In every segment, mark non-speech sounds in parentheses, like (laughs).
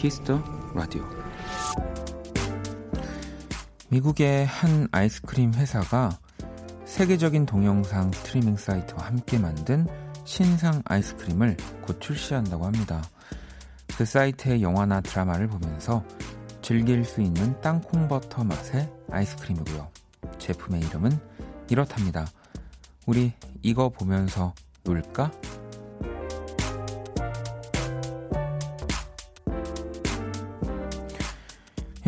키스 더 라디오 미국의 한 아이스크림 회사가 세계적인 동영상 스트리밍 사이트와 함께 만든 신상 아이스크림을 곧 출시한다고 합니다. 그 사이트의 영화나 드라마를 보면서 즐길 수 있는 땅콩 버터 맛의 아이스크림이고요. 제품의 이름은 이렇답니다. 우리 이거 보면서 놀까?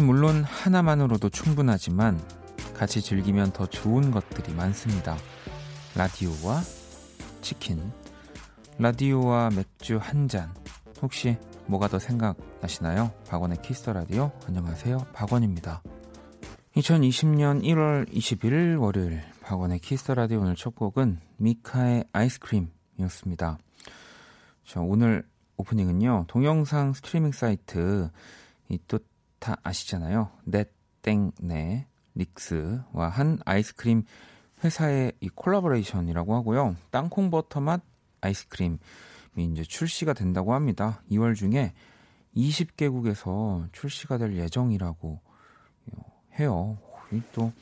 물론 하나만으로도 충분하지만 같이 즐기면 더 좋은 것들이 많습니다. 라디오와 치킨, 라디오와 맥주 한 잔. 혹시 뭐가 더 생각나시나요? 박원의 키스 더 라디오. 안녕하세요. 박원입니다. 2020년 1월 21일 월요일 박원의 키스 더 라디오 오늘 첫 곡은 미카의 아이스크림이었습니다. 자, 오늘 오프닝은요. 동영상 스트리밍 사이트 이 또 다 아시잖아요. 넷땡네 릭스와 한 아이스크림 회사의 이 콜라보레이션이라고 하고요. 땅콩 버터 맛 아이스크림이 이제 출시가 된다고 합니다. 2월 중에 20개국에서 출시가 될 예정이라고 해요. 또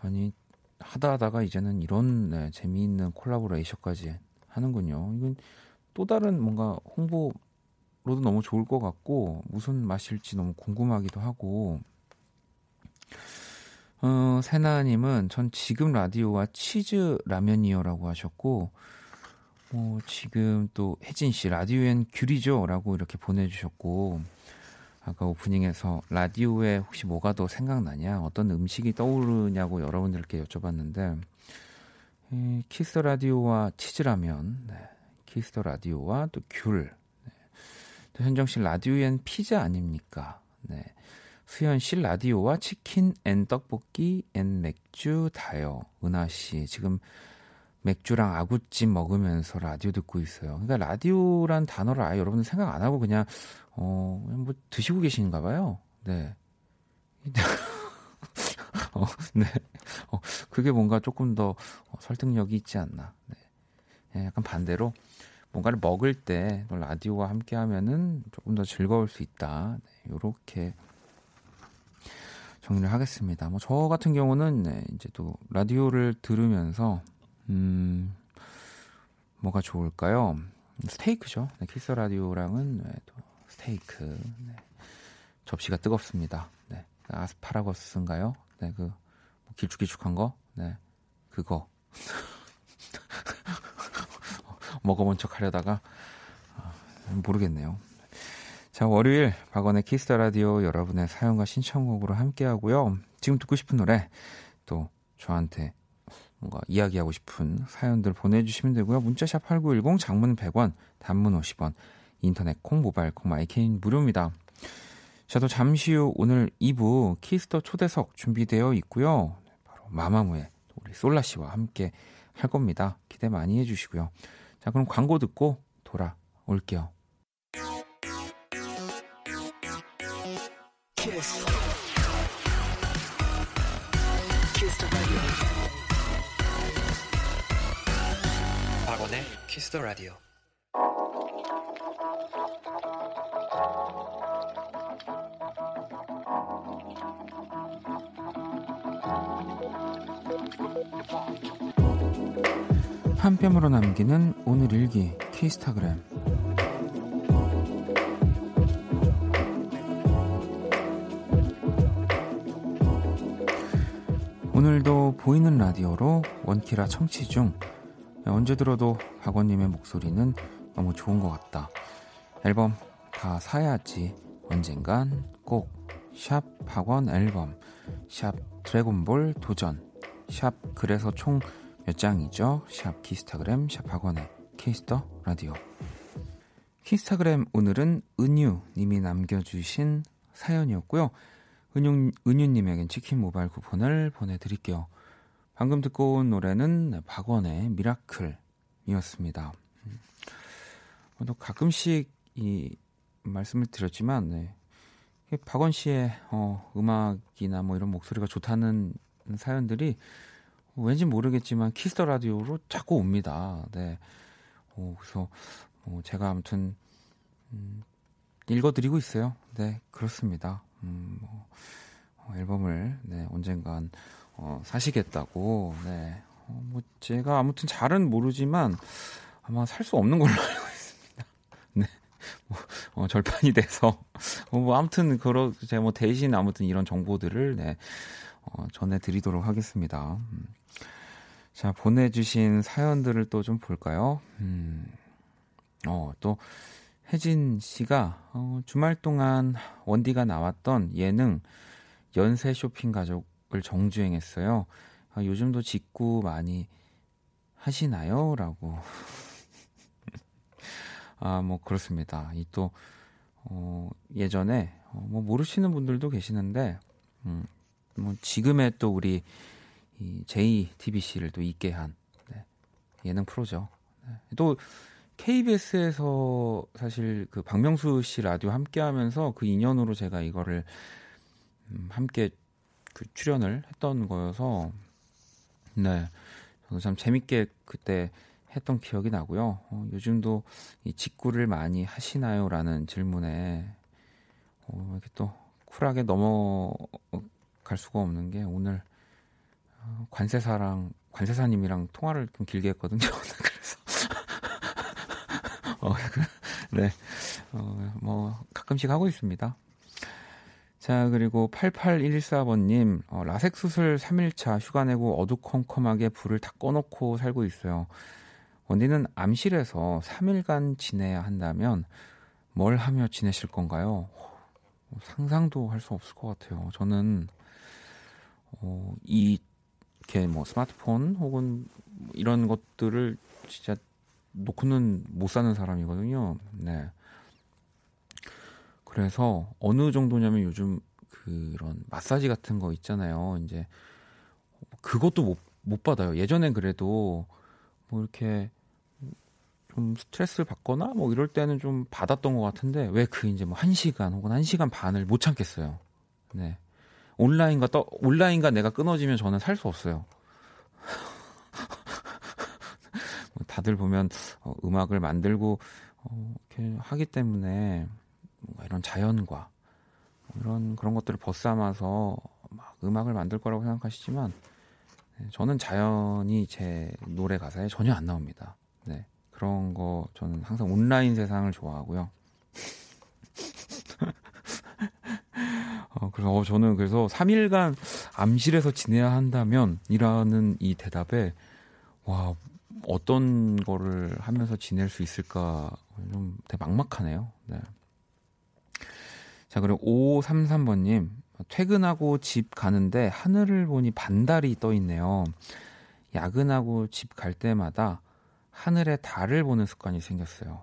아니 하다 하다가 이제는 이런 네, 재미있는 콜라보레이션까지 하는군요. 이건 또 다른 뭔가 홍보 로도 너무 좋을 것 같고 무슨 맛일지 너무 궁금하기도 하고. 어, 세나님은 전 지금 라디오와 치즈 라면이요라고 하셨고 어, 지금 또 혜진 씨 라디오엔 귤이죠라고 이렇게 보내주셨고 아까 오프닝에서 라디오에 혹시 뭐가 더 생각나냐? 어떤 음식이 떠오르냐고 여러분들께 여쭤봤는데 이, 키스 라디오와 치즈 라면 네, 키스 라디오와 또 귤 현정 씨 라디오엔 피자 아닙니까? 네. 수현 씨 라디오와 치킨 앤 떡볶이 앤 맥주 다요. 은하 씨 지금 맥주랑 아구찜 먹으면서 라디오 듣고 있어요. 그러니까 라디오란 단어를 아예 여러분 생각 안 하고 그냥 어, 그냥 뭐 드시고 계신가 봐요. 네. (laughs) 어, 네. 어, 그게 뭔가 조금 더 설득력이 있지 않나. 네. 네 약간 반대로 뭔가를 먹을 때 라디오와 함께 하면은 조금 더 즐거울 수 있다. 네, 요렇게 정리를 하겠습니다. 뭐 저 같은 경우는 네, 이제 또 라디오를 들으면서 음 뭐가 좋을까요? 스테이크죠. 네, 키스 라디오랑은 네, 또 스테이크. 네. 접시가 뜨겁습니다. 네. 아스파라거스인가요? 네, 그뭐 길쭉길쭉한 거. 네. 그거. 먹어본 척 하려다가 아, 모르겠네요. 자, 월요일 박원의 키스 더 라디오 여러분의 사연과 신청곡으로 함께 하고요. 지금 듣고 싶은 노래 또 저한테 뭔가 이야기하고 싶은 사연들 보내주시면 되고요. 문자샵 8910 장문 100원, 단문 50원, 인터넷 콩, 모바일 콩, 마이케이는 무료입니다. 자, 또 잠시 후 오늘 2부 키스 더 초대석 준비되어 있고요. 바로 마마무의 우리 솔라 씨와 함께 할 겁니다. 기대 많이 해주시고요. 자, 그럼 광고 듣고 돌아올게요. 키스. 키스 박원의 키스 더 라디오. 한 뼘으로 남기는 오늘 일기 키스타그램. 오늘도 보이는 라디오로 원키라 청취 중. 언제 들어도 박원님의 목소리는 너무 좋은 것 같다. 앨범 다 사야지. 언젠간 꼭. 샵 박원 앨범. 샵 드래곤볼 도전. 샵 그래서 총 몇 장이죠? 샵 키스타그램 샵 박원의 키스 더 라디오 키스타그램 오늘은 은유 님이 남겨주신 사연이었고요. 은유, 은유님에겐 치킨 모바일 쿠폰을 보내드릴게요. 방금 듣고 온 노래는 박원의 Miracle이었습니다. 음. 또 가끔씩 이 말씀을 드렸지만 네. 박원 씨의 어, 음악이나 뭐 이런 목소리가 좋다는 사연들이 왠지 모르겠지만 키스 더 라디오로 자꾸 옵니다. 네. 어, 그래서 어, 제가 아무튼 음, 읽어드리고 있어요. 네, 그렇습니다. 음, 뭐, 어, 앨범을 네, 언젠간 어, 사시겠다고. 네, 어, 뭐 제가 아무튼 잘은 모르지만 아마 살 수 없는 걸로 (laughs) 알고 있습니다. 네, 뭐, 어, 절판이 돼서 어, 뭐 아무튼 그러 제가 뭐 대신 아무튼 이런 정보들을 네, 어, 전해드리도록 하겠습니다. 음. 자 보내주신 사연들을 또 좀 볼까요? 음, 어, 또 혜진 씨가 어, 주말 동안 원디가 나왔던 예능 연세 쇼핑 가족을 정주행했어요. 아, 요즘도 직구 많이 하시나요? 라고. (laughs) 아, 뭐, 그렇습니다. 이 또, 어, 예전에, 어, 뭐, 모르시는 분들도 계시는데, 음, 뭐, 지금의 또 우리, 이 JTBC를 또 있게 한, 네, 예능 프로죠. 네. 또, KBS에서 사실 그 박명수 씨 라디오 함께 하면서 그 인연으로 제가 이거를 음, 함께 그 출연을 했던 거여서 네. 저도 참 재밌게 그때 했던 기억이 나고요. 어, 요즘도 이 직구를 많이 하시나요? 라는 질문에 어, 이렇게 또 쿨하게 넘어갈 수가 없는 게 오늘 어, 관세사랑 관세사님이랑 통화를 좀 길게 했거든요. (laughs) 그래서 (laughs) 어, 네, 어, 뭐 가끔씩 하고 있습니다. 자, 그리고 8814번님, 어, 라섹 수술 3일차 휴가 내고 어두컴컴하게 불을 다 꺼놓고 살고 있어요. 원디는 암실에서 3일간 지내야 한다면 뭘 하며 지내실 건가요? 상상도 할 수 없을 것 같아요. 저는, 어, 이, 이렇게 뭐 스마트폰 혹은 이런 것들을 진짜 놓고는 못 사는 사람이거든요. 네. 그래서 어느 정도냐면 요즘 그런 마사지 같은 거 있잖아요. 이제 그것도 못, 못 받아요. 예전엔 그래도 뭐 이렇게 좀 스트레스를 받거나 뭐 이럴 때는 좀 받았던 것 같은데 왜 그 이제 뭐 한 시간 혹은 한 시간 반을 못 참겠어요. 네. 온라인과 떠, 온라인과 내가 끊어지면 저는 살 수 없어요. (laughs) 뭐 다들 보면 어, 음악을 만들고 어, 이렇게 하기 때문에 뭔가 이런 자연과 이런 그런 것들을 벗삼아서 막 음악을 만들 거라고 생각하시지만 네, 저는 자연이 제 노래 가사에 전혀 안 나옵니다. 네. 그런 거 저는 항상 온라인 세상을 좋아하고요. 어, 그래서 어, 저는 그래서 3일간 암실에서 지내야 한다면 이라는 이 대답에 와 어떤 거를 하면서 지낼 수 있을까 좀 되게 막막하네요. 네. 자, 그리고 5533번님. 퇴근하고 집 가는데 하늘을 보니 반달이 떠 있네요. 야근하고 집 갈 때마다 하늘에 달을 보는 습관이 생겼어요.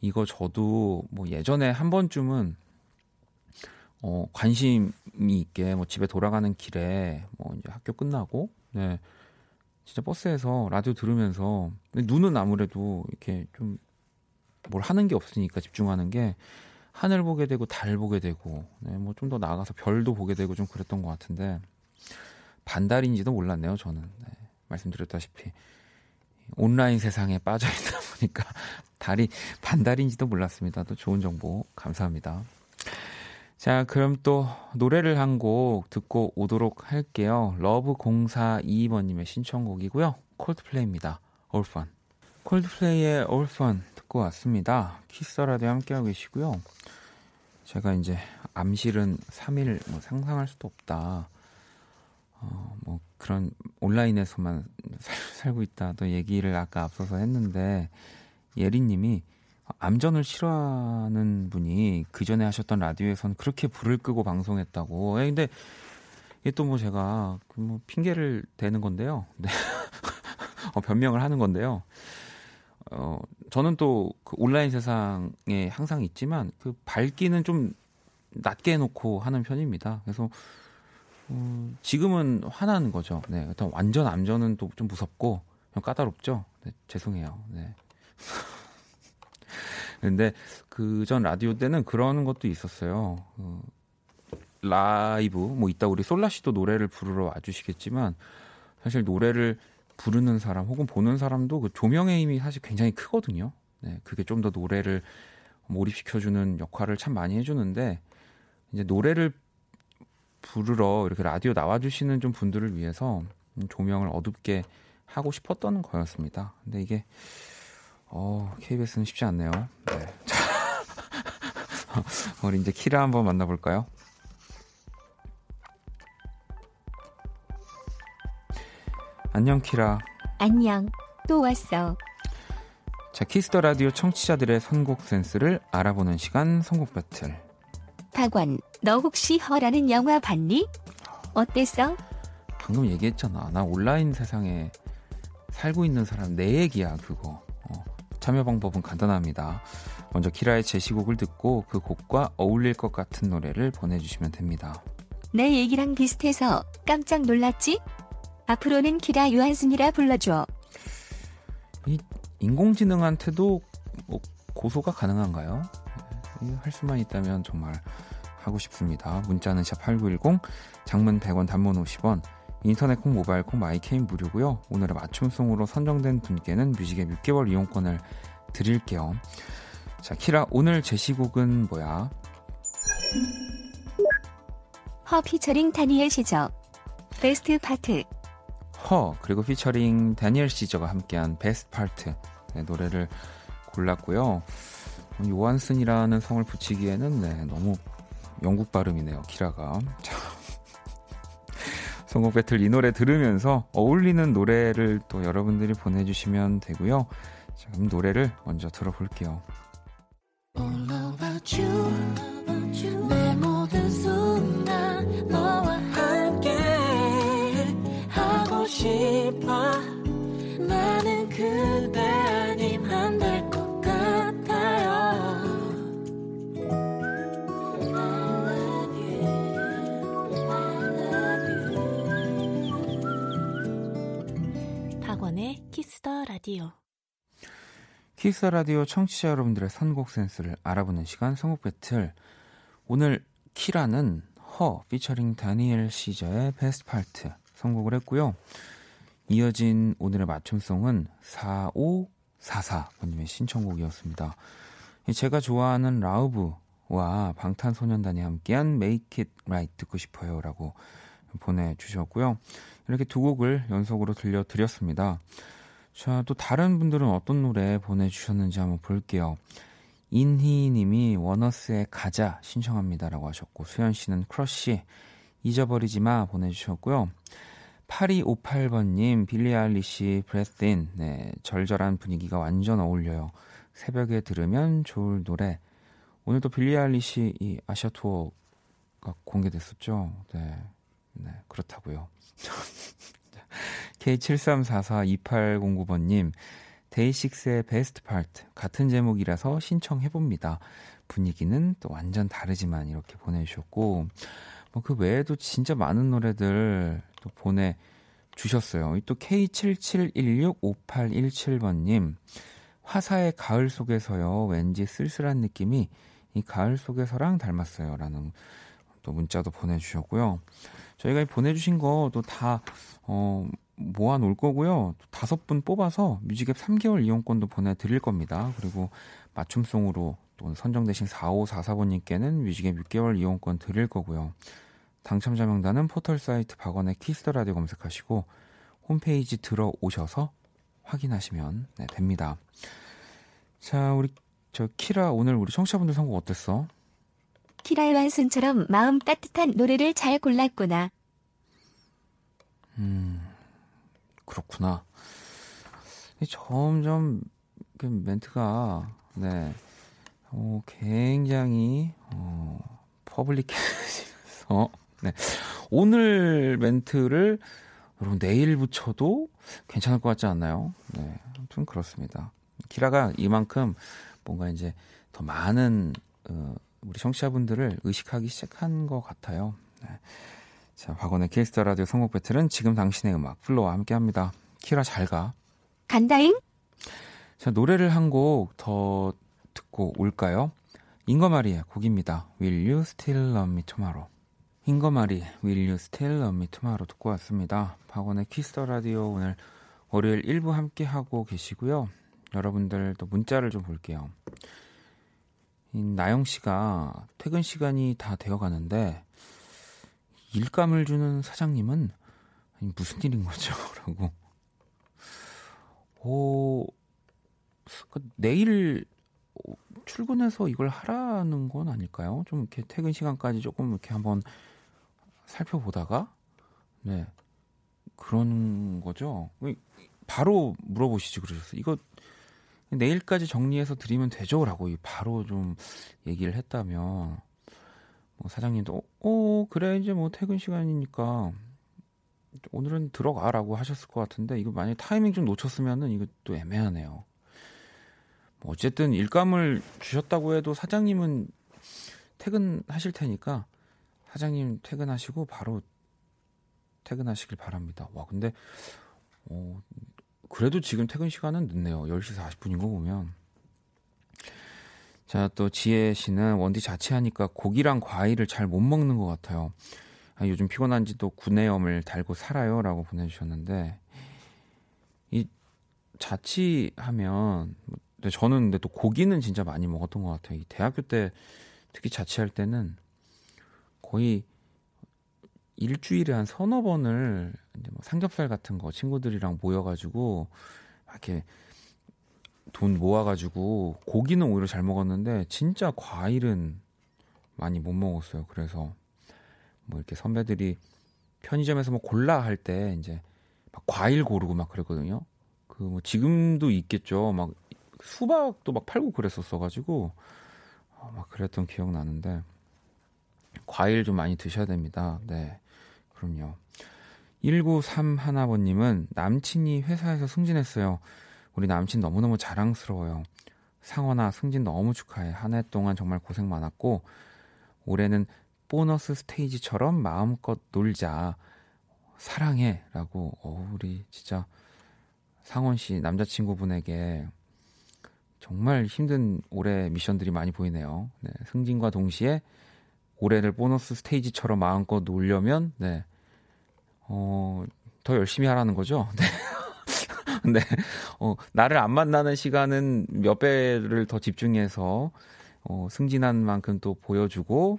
이거 저도 뭐 예전에 한 번쯤은 어, 관심이 있게 뭐 집에 돌아가는 길에 뭐 이제 학교 끝나고 네. 진짜 버스에서 라디오 들으면서 눈은 아무래도 이렇게 좀 뭘 하는 게 없으니까 집중하는 게 하늘 보게 되고 달 보게 되고 네, 뭐 좀 더 나아가서 별도 보게 되고 좀 그랬던 것 같은데 반달인지도 몰랐네요 저는 네, 말씀드렸다시피 온라인 세상에 빠져 있다 보니까 (laughs) 달이 반달인지도 몰랐습니다. 또 좋은 정보 감사합니다. 자, 그럼 또 노래를 한 곡 듣고 오도록 할게요. Love 042번님의 신청곡이고요. 콜드플레이입니다. 올펀. 콜드플레이의 올펀 듣고 왔습니다. 키스라도 함께하고 계시고요. 제가 이제 암실은 3일 뭐 상상할 수도 없다. 어, 뭐 그런 온라인에서만 (laughs) 살, 살고 있다. 또 얘기를 아까 앞서서 했는데 예리님이 암전을 싫어하는 분이 그 전에 하셨던 라디오에서는 그렇게 불을 끄고 방송했다고. 예, 근데 이게 또 뭐 제가 그뭐 핑계를 대는 건데요. 네. (laughs) 어, 변명을 하는 건데요. 어, 저는 또 그 온라인 세상에 항상 있지만 그 밝기는 좀 낮게 해놓고 하는 편입니다. 그래서 어, 지금은 화나는 거죠. 네, 일단 완전 암전은 또 좀 무섭고 좀 까다롭죠. 네, 죄송해요. 네. (laughs) 근데 그 전 라디오 때는 그런 것도 있었어요. 그 라이브 뭐 이따 우리 솔라 씨도 노래를 부르러 와주시겠지만 사실 노래를 부르는 사람 혹은 보는 사람도 그 조명의 힘이 사실 굉장히 크거든요. 네, 그게 좀 더 노래를 몰입시켜주는 역할을 참 많이 해주는데 이제 노래를 부르러 이렇게 라디오 나와주시는 좀 분들을 위해서 조명을 어둡게 하고 싶었던 거였습니다. 근데 이게 어, KBS는 쉽지 않네요. 네. (laughs) 우리 이제 키라 한번 만나볼까요? 안녕 키라. 안녕. 또 왔어. 자, 키스 더 라디오 청취자들의 선곡 센스를 알아보는 시간 선곡 배틀. 박원, 너 혹시 Her라는 영화 봤니? 어땠어? 방금 얘기했잖아. 나 온라인 세상에 살고 있는 사람 내 얘기야 그거. 어, 참여 방법은 간단합니다. 먼저 키라의 제시곡을 듣고 그 곡과 어울릴 것 같은 노래를 보내주시면 됩니다. 내 얘기랑 비슷해서 깜짝 놀랐지? 앞으로는 키라 요한슨이라 불러줘. 이 인공지능한테도 뭐 고소가 가능한가요? 네, 할 수만 있다면 정말 하고 싶습니다. 문자는 샵8910, 장문 100원, 단문 50원, 인터넷 콩, 모바일 콩, 마이케이는 무료고요. 오늘의 맞춤송으로 선정된 분께는 뮤직의 6개월 이용권을 드릴게요. 자, 키라, 오늘 제시곡은 뭐야? H.E.R. featuring Daniel Caesar Best Part H.E.R. 그리고 featuring Daniel Caesar가 함께한 Best Part 네, 노래를 골랐고요. 요한슨이라는 성을 붙이기에는 네, 너무 영국 발음이네요. 키라가. 선곡 배틀 이 노래 들으면서 어울리는 노래를 또 여러분들이 보내주시면 되고요. 자, 그럼 노래를 먼저 들어볼게요. 라디오 키스 라디오 청취자 여러분들의 선곡 센스를 알아보는 시간 선곡 배틀 오늘 키라는 허 피처링 다니엘 시저의 Best Part 선곡을 했고요. 이어진 오늘의 맞춤송은 4544번님의 신청곡이었습니다. 제가 좋아하는 라우브와 방탄소년단이 함께한 Make It Right 듣고 싶어요 라고 보내주셨고요. 이렇게 두 곡을 연속으로 들려드렸습니다. 자, 또 다른 분들은 어떤 노래 보내주셨는지 한번 볼게요. 인희 님이 원어스의 가자 신청합니다라고 하셨고, 수현 씨는 크러쉬 잊어버리지 마 보내주셨고요. 8258번님, 빌리 아일리시 브레스인. 네, 절절한 분위기가 완전 어울려요. 새벽에 들으면 좋을 노래. 오늘도 빌리 아일리시 이 아시아 투어가 공개됐었죠. 네, 네 그렇다고요. (laughs) K73442809번님, 데이식스의 베스트 파트. 같은 제목이라서 신청해봅니다. 분위기는 또 완전 다르지만 이렇게 보내주셨고, 뭐 그 외에도 진짜 많은 노래들 또 보내 주셨어요. 또 K77165817번님, 화사의 가을 속에서요, 왠지 쓸쓸한 느낌이 이 가을 속에서랑 닮았어요. 라는 또 문자도 보내주셨고요. 저희가 보내주신 것도 다, 어, 모아 놓을 거고요. 다섯 분 뽑아서 뮤직앱 3개월 이용권도 보내 드릴 겁니다. 그리고 맞춤송으로 또 선정되신 4544번님께는 뮤직앱 6개월 이용권 드릴 거고요. 당첨자 명단은 포털 사이트 박원의 키스 더 라디오 검색하시고 홈페이지 들어오셔서 확인하시면 네, 됩니다. 자, 우리 저 키라 오늘 우리 청취자분들 선곡 어땠어? 키라의 완순처럼 마음 따뜻한 노래를 잘 골랐구나. 음, 그렇구나. 점점 그 멘트가 네, 어, 굉장히 어, 퍼블릭해지면서 네. 오늘 멘트를 여러분 내일 붙여도 괜찮을 것 같지 않나요? 네. 아무튼 그렇습니다. 키라가 이만큼 뭔가 이제 더 많은 어, 우리 청취자분들을 의식하기 시작한 것 같아요. 네. 자, 박원의 키스 더 라디오 선곡 배틀은 지금 당신의 음악 플로와 함께 합니다. 키라 잘 가. 간다잉? 자, 노래를 한 곡 더 듣고 올까요? 잉거마리의 곡입니다. Will You Still Love Me Tomorrow? 잉거마리 Will You Still Love Me Tomorrow 듣고 왔습니다. 박원의 키스 더 라디오 오늘 월요일 1부 함께 하고 계시고요. 여러분들 또 문자를 좀 볼게요. 나영 씨가 퇴근 시간이 다 되어 가는데 일감을 주는 사장님은 무슨 일인 거죠? (laughs) 라고. 오, 그 내일 출근해서 이걸 하라는 건 아닐까요? 좀 이렇게 퇴근 시간까지 조금 이렇게 한번 살펴보다가 네 그런 거죠. 바로 물어보시지 그러셨어요. 이거 내일까지 정리해서 드리면 되죠 라고 바로 좀 얘기를 했다면 뭐 사장님도 어 그래 이제 뭐 퇴근 시간이니까 오늘은 들어가라고 하셨을 것 같은데 이거 만약 타이밍 좀 놓쳤으면은 이거 또 애매하네요. 뭐 어쨌든 일감을 주셨다고 해도 사장님은 퇴근하실 테니까 사장님 퇴근하시고 바로 퇴근하시길 바랍니다. 와, 근데, 어, 그래도 지금 퇴근 시간은 늦네요. 10시 40분인 거 보면. 자, 또 지혜 씨는 원디 자취하니까 고기랑 과일을 잘 못 먹는 것 같아요. 아, 요즘 피곤한지도 구내염을 달고 살아요. 라고 보내주셨는데, 이 자취하면, 저는 근데 또 고기는 진짜 많이 먹었던 것 같아요. 이 대학교 때 특히 자취할 때는 거의 일주일에 한 서너 번을 이제 뭐 삼겹살 같은 거 친구들이랑 모여가지고 이렇게 돈 모아가지고 고기는 오히려 잘 먹었는데 진짜 과일은 많이 못 먹었어요. 그래서 뭐 이렇게 선배들이 편의점에서 뭐 골라 할 때 이제 막 과일 고르고 막 그랬거든요. 그 뭐 지금도 있겠죠. 막 수박도 막 팔고 그랬었어가지고 어, 막 그랬던 기억 나는데 과일 좀 많이 드셔야 됩니다. 네. 그럼요. 1931번님은 남친이 회사에서 승진했어요. 우리 남친 너무너무 자랑스러워요. 상원아, 승진 너무 축하해. 한 해 동안 정말 고생 많았고, 올해는 보너스 스테이지처럼 마음껏 놀자. 사랑해. 라고, 어, 우리 진짜 상원 씨 남자친구분에게 정말 힘든 올해 미션들이 많이 보이네요. 네, 승진과 동시에 올해를 보너스 스테이지처럼 마음껏 놀려면 네. 어, 더 열심히 하라는 거죠. (laughs) 네. (laughs) 네. 어, 나를 안 만나는 시간은 몇 배를 더 집중해서 어, 승진한 만큼 또 보여주고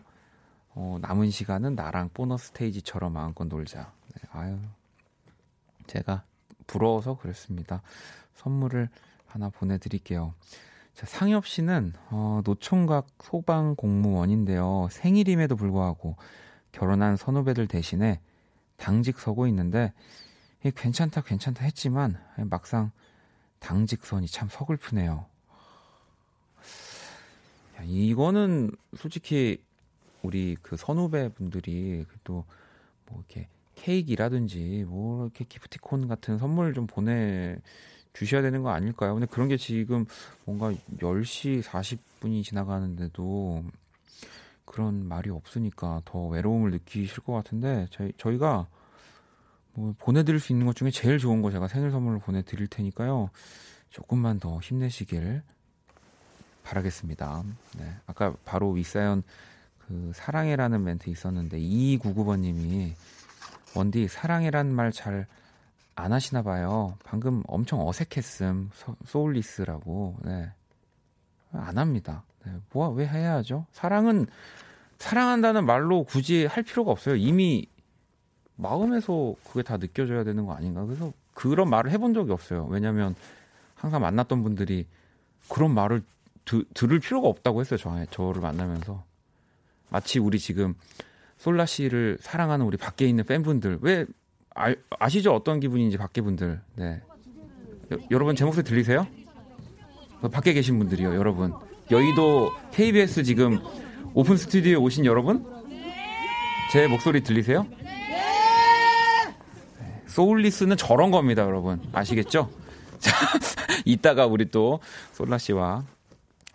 어, 남은 시간은 나랑 보너스 스테이지처럼 마음껏 놀자. 네, 아유. 제가 부러워서 그랬습니다. 선물을 하나 보내드릴게요. 자, 상엽 씨는 어, 노총각 소방 공무원인데요. 생일임에도 불구하고 결혼한 선후배들 대신에 당직 서고 있는데 괜찮다 괜찮다 했지만 막상 당직선이 참 서글프네요. 야, 이거는 솔직히 우리 그 선후배 분들이 또 뭐 이렇게 케이크라든지 뭐 이렇게 기프티콘 같은 선물 좀 보내 주셔야 되는 거 아닐까요? 근데 그런 게 지금 뭔가 10시 40분이 지나가는데도 그런 말이 없으니까 더 외로움을 느끼실 것 같은데 저희, 저희가 뭐 보내드릴 수 있는 것 중에 제일 좋은 거 제가 생일 선물로 보내드릴 테니까요. 조금만 더 힘내시길 바라겠습니다. 네. 아까 바로 윗사연 그 사랑해라는 멘트 있었는데 2299번님이 원디 사랑해란 말 잘 안 하시나 봐요. 방금 엄청 어색했음. 소울리스라고. 네. 안 합니다. 네. 뭐야, 왜 해야 하죠? 사랑은, 사랑한다는 말로 굳이 할 필요가 없어요. 이미 마음에서 그게 다 느껴져야 되는 거 아닌가. 그래서 그런 말을 해본 적이 없어요. 왜냐면 항상 만났던 분들이 그런 말을 드, 들을 필요가 없다고 했어요. 저, 저를 만나면서. 마치 우리 지금 솔라 씨를 사랑하는 우리 밖에 있는 팬분들 왜 아, 아시죠? 어떤 기분인지 밖에 분들. 네. 여, 여러분 제 목소리 들리세요? 그 밖에 계신 분들이요, 여러분. 여의도 KBS 지금 오픈 스튜디오에 오신 여러분? 제 목소리 들리세요? 네. 소울리스는 저런 겁니다, 여러분. 아시겠죠? (laughs) 자, 이따가 우리 또 솔라 씨와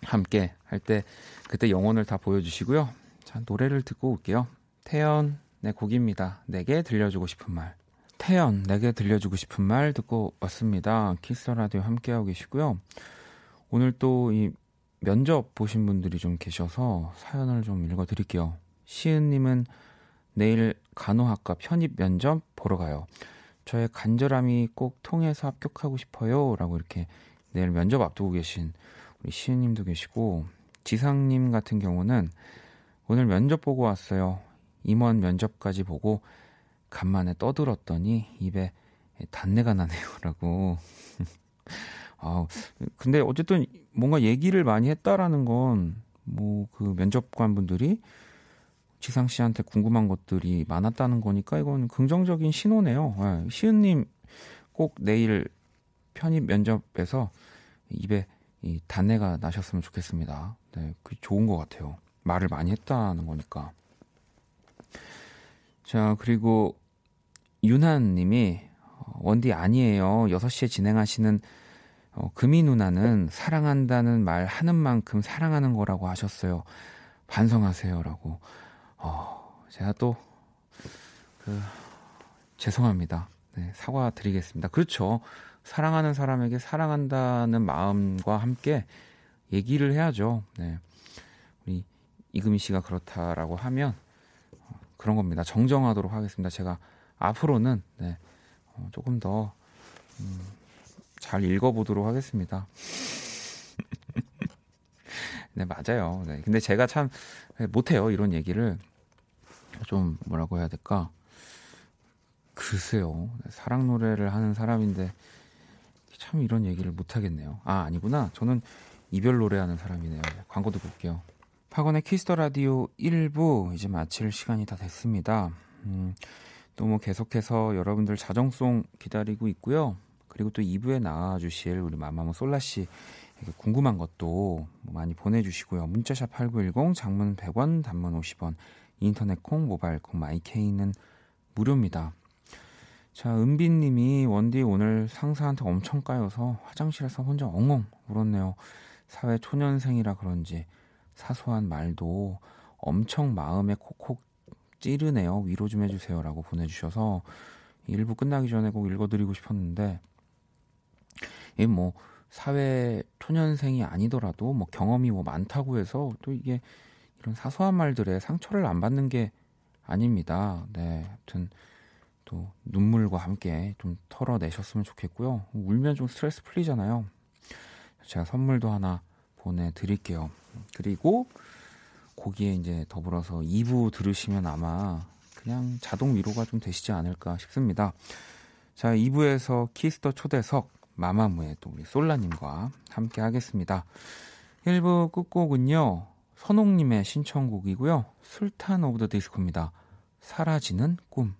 함께 할 때 그때 영혼을 다 보여주시고요. 자, 노래를 듣고 올게요. 태연의 곡입니다. 내게 들려주고 싶은 말. 태연, 내게 들려주고 싶은 말 듣고 왔습니다. 키스 라디오 함께하고 계시고요. 오늘 또 이 면접 보신 분들이 좀 계셔서 사연을 좀 읽어드릴게요. 시은님은 내일 간호학과 편입 면접 보러 가요. 저의 간절함이 꼭 통해서 합격하고 싶어요. 라고 이렇게 내일 면접 앞두고 계신 우리 시은님도 계시고, 지상님 같은 경우는 오늘 면접 보고 왔어요. 임원 면접까지 보고 간만에 떠들었더니 입에 단내가 나네요. (laughs) 라고. (laughs) 아, 근데 어쨌든 뭔가 얘기를 많이 했다라는 건 뭐 그 면접관 분들이 지상 씨한테 궁금한 것들이 많았다는 거니까 이건 긍정적인 신호네요. 네, 시은님 꼭 내일 편입 면접에서 입에 이 단내가 나셨으면 좋겠습니다. 네, 그 좋은 것 같아요. 말을 많이 했다는 거니까. 자, 그리고 윤한 님이 어, 원디 아니에요. 6시에 진행하시는 어, 금이 누나는 사랑한다는 말 하는 만큼 사랑하는 거라고 하셨어요. 반성하세요라고. 어, 제가 또, 그, 죄송합니다. 네, 사과드리겠습니다. 그렇죠. 사랑하는 사람에게 사랑한다는 마음과 함께 얘기를 해야죠. 네. 우리 이금희 씨가 그렇다라고 하면 어, 그런 겁니다. 정정하도록 하겠습니다. 제가 앞으로는 네, 어, 조금 더, 음, 잘 읽어보도록 하겠습니다. 네, 맞아요. 네. 근데 제가 참 못해요. 이런 얘기를. 좀 뭐라고 해야 될까? 글쎄요. 사랑 노래를 하는 사람인데 참 이런 얘기를 못하겠네요. 아, 아니구나. 저는 이별 노래하는 사람이네요. 광고 듣고 올게요. 박원의 키스 더 라디오 1부 이제 마칠 시간이 다 됐습니다. 음, 또 뭐 계속해서 여러분들 자정송 기다리고 있고요. 그리고 또 2부에 나와주실 우리 마마무 솔라 씨 궁금한 것도 많이 보내주시고요. 문자샵 8910, 장문 100원, 단문 50원, 인터넷 콩, 모바일 콩, 마이케이는 무료입니다. 자, 은빈님이 원디 오늘 상사한테 엄청 까여서 화장실에서 혼자 엉엉 울었네요. 사회 초년생이라 그런지 사소한 말도 엄청 마음에 콕콕 찌르네요. 위로 좀 해주세요라고 보내주셔서 일부 끝나기 전에 꼭 읽어드리고 싶었는데 뭐 사회 초년생이 아니더라도 뭐 경험이 뭐 많다고 해서 또 이게 이런 사소한 말들에 상처를 안 받는 게 아닙니다. 네, 아무튼 또 눈물과 함께 좀 털어내셨으면 좋겠고요. 울면 좀 스트레스 풀리잖아요. 제가 선물도 하나 보내드릴게요. 그리고 거기에 이제 더불어서 2부 들으시면 아마 그냥 자동 위로가 좀 되시지 않을까 싶습니다. 자, 2부에서 키스 더 초대석 마마무의 또 우리 솔라님과 함께 하겠습니다. 1부 끝곡은요, 선옥님의 신청곡이고요. 술탄 오브 더 디스코입니다. 사라지는 꿈.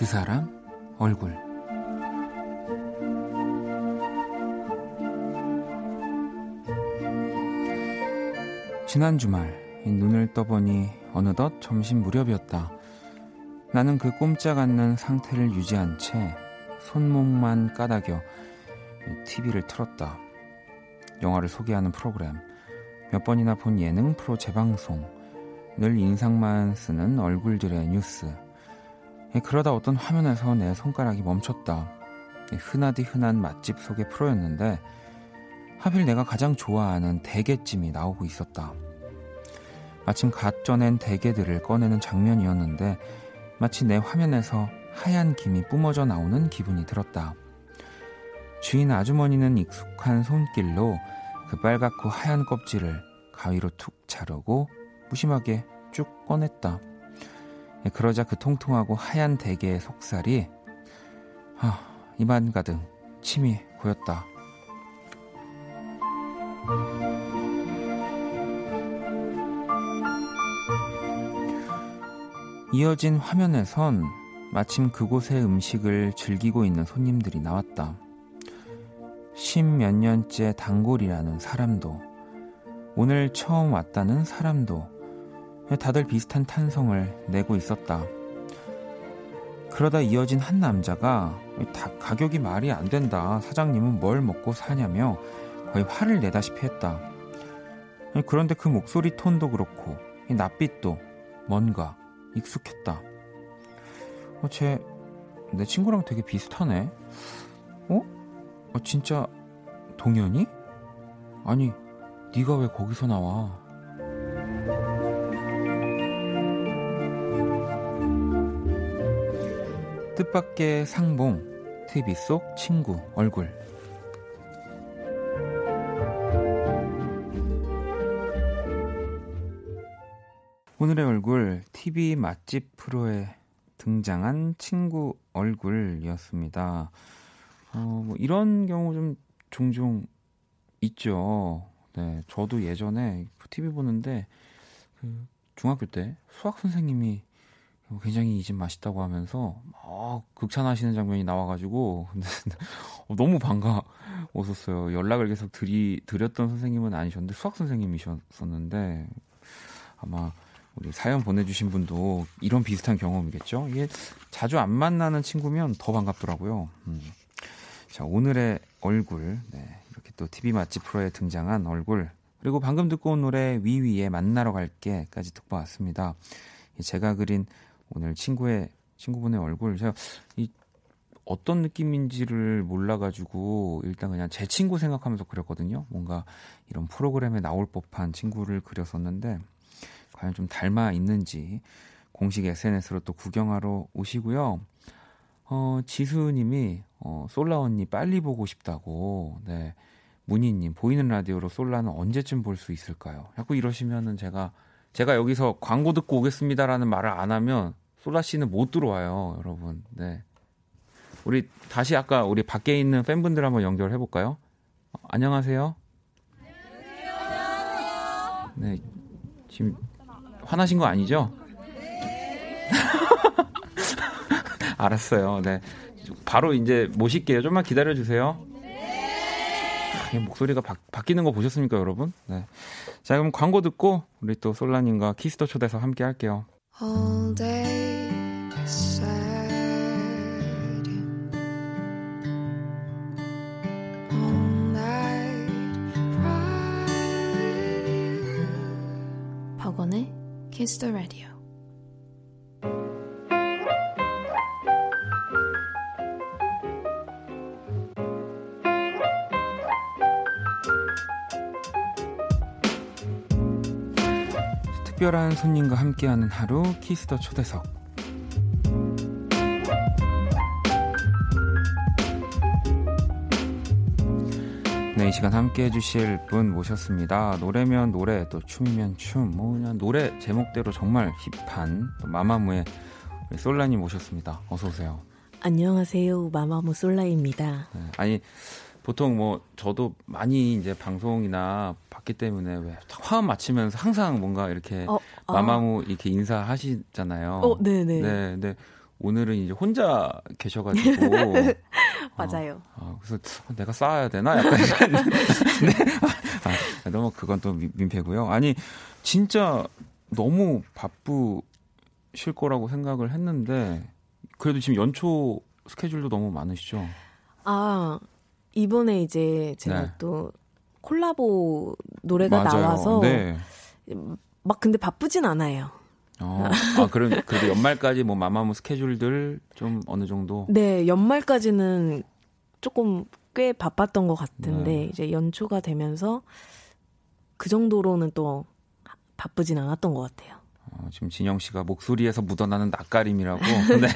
그 사람 얼굴 지난 주말 눈을 떠보니 어느덧 점심 무렵이었다. 나는 그 꼼짝 않는 상태를 유지한 채 손목만 까닥여 TV를 틀었다. 영화를 소개하는 프로그램, 몇 번이나 본 예능 프로 재방송, 늘 인상만 쓰는 얼굴들의 뉴스, 예, 그러다 어떤 화면에서 내 손가락이 멈췄다. 예, 흔하디 흔한 맛집 속의 프로였는데 하필 내가 가장 좋아하는 대게찜이 나오고 있었다. 마침 갓 쪄낸 대게들을 꺼내는 장면이었는데 마치 내 화면에서 하얀 김이 뿜어져 나오는 기분이 들었다. 주인 아주머니는 익숙한 손길로 그 빨갛고 하얀 껍질을 가위로 툭 자르고 무심하게 쭉 꺼냈다. 예, 그러자 그 통통하고 하얀 대게의 속살이 아, 입안 가득 침이 고였다. 이어진 화면에선 마침 그곳의 음식을 즐기고 있는 손님들이 나왔다. 십몇 년째 단골이라는 사람도, 오늘 처음 왔다는 사람도, 다들 비슷한 탄성을 내고 있었다. 그러다 이어진 한 남자가 다 가격이 말이 안 된다. 사장님은 뭘 먹고 사냐며 거의 화를 내다시피 했다. 그런데 그 목소리 톤도 그렇고 이 낯빛도 뭔가 익숙했다. 어, 쟤, 내 친구랑 되게 비슷하네. 어? 어 진짜 동현이? 아니, 네가 왜 거기서 나와? 뜻밖의 상봉, TV 속 친구 얼굴. 오늘의 얼굴, TV 맛집 프로에 등장한 친구 얼굴이었습니다. 어, 뭐 이런 경우 좀 종종 있죠. 네, 저도 예전에 TV 보는데 그 중학교 때 수학 선생님이 굉장히 이 집 맛있다고 하면서 막 극찬하시는 장면이 나와가지고 (laughs) 너무 반가웠었어요. 연락을 계속 드리 드렸던 선생님은 아니셨는데 수학 선생님이셨었는데 아마 우리 사연 보내주신 분도 이런 비슷한 경험이겠죠. 이게 자주 안 만나는 친구면 더 반갑더라고요. 음. 자 오늘의 얼굴 네, 이렇게 또 TV 맛집 프로에 등장한 얼굴 그리고 방금 듣고 온 노래 위위에 만나러 갈게까지 듣고 왔습니다. 제가 그린 오늘 친구의 친구분의 얼굴 제가 이 어떤 느낌인지를 몰라가지고 일단 그냥 제 친구 생각하면서 그렸거든요. 뭔가 이런 프로그램에 나올 법한 친구를 그렸었는데 과연 좀 닮아 있는지 공식 SNS로 또 구경하러 오시고요. 어, 지수님이 어, 솔라 언니 빨리 보고 싶다고. 네. 문희님 보이는 라디오로 솔라는 언제쯤 볼 수 있을까요? 자꾸 이러시면은 제가 제가 여기서 광고 듣고 오겠습니다라는 말을 안 하면 솔라 씨는 못 들어와요, 여러분. 네. 우리 다시 아까 우리 밖에 있는 팬분들 한번 연결해 볼까요? 어, 안녕하세요. 네. 지금 화나신 거 아니죠? (laughs) 알았어요. 네. 바로 이제 모실게요. 좀만 기다려 주세요. 목소리가 바, 바뀌는 거 보셨습니까, 여러분? 네. 자, 그럼 광고 듣고 우리 또 솔라님과 키스 더 초대석 함께 할게요. All day All night 박원의 키스터 라디오. 특별한 손님과 함께하는 하루 키스더 초대석 네, 이 시간 함께 해주실 분 모셨습니다. 노래면 노래, 또 춤이면 춤, 뭐 그냥 노래 제목대로 정말 힙한 마마무의 솔라님 모셨습니다. 어서 오세요. 안녕하세요, 마마무 솔라입니다. 네, 아니 보통 뭐 저도 많이 이제 방송이나 봤기 때문에 왜 화음 맞추면서 항상 뭔가 이렇게 어, 아. 마마무 이렇게 인사하시잖아요. 어, 네네. 네, 근데 오늘은 이제 혼자 계셔가지고 (laughs) 맞아요. 어, 어, 그래서 내가 쌓아야 되나 약간 (laughs) 네. 아, 너무 그건 또 민폐고요. 아니 진짜 너무 바쁘실 거라고 생각을 했는데 그래도 지금 연초 스케줄도 너무 많으시죠? 아 이번에 이제 제가 네. 또 콜라보 노래가 맞아요. 나와서 네. 막 근데 바쁘진 않아요. 어, 아, 그럼 그래도 연말까지 뭐 마마무 스케줄들 좀 어느 정도? 네, 연말까지는 조금 꽤 바빴던 것 같은데 네. 이제 연초가 되면서 그 정도로는 또 바쁘진 않았던 것 같아요. 어, 지금 진영 씨가 목소리에서 묻어나는 낯가림이라고. (laughs) 네.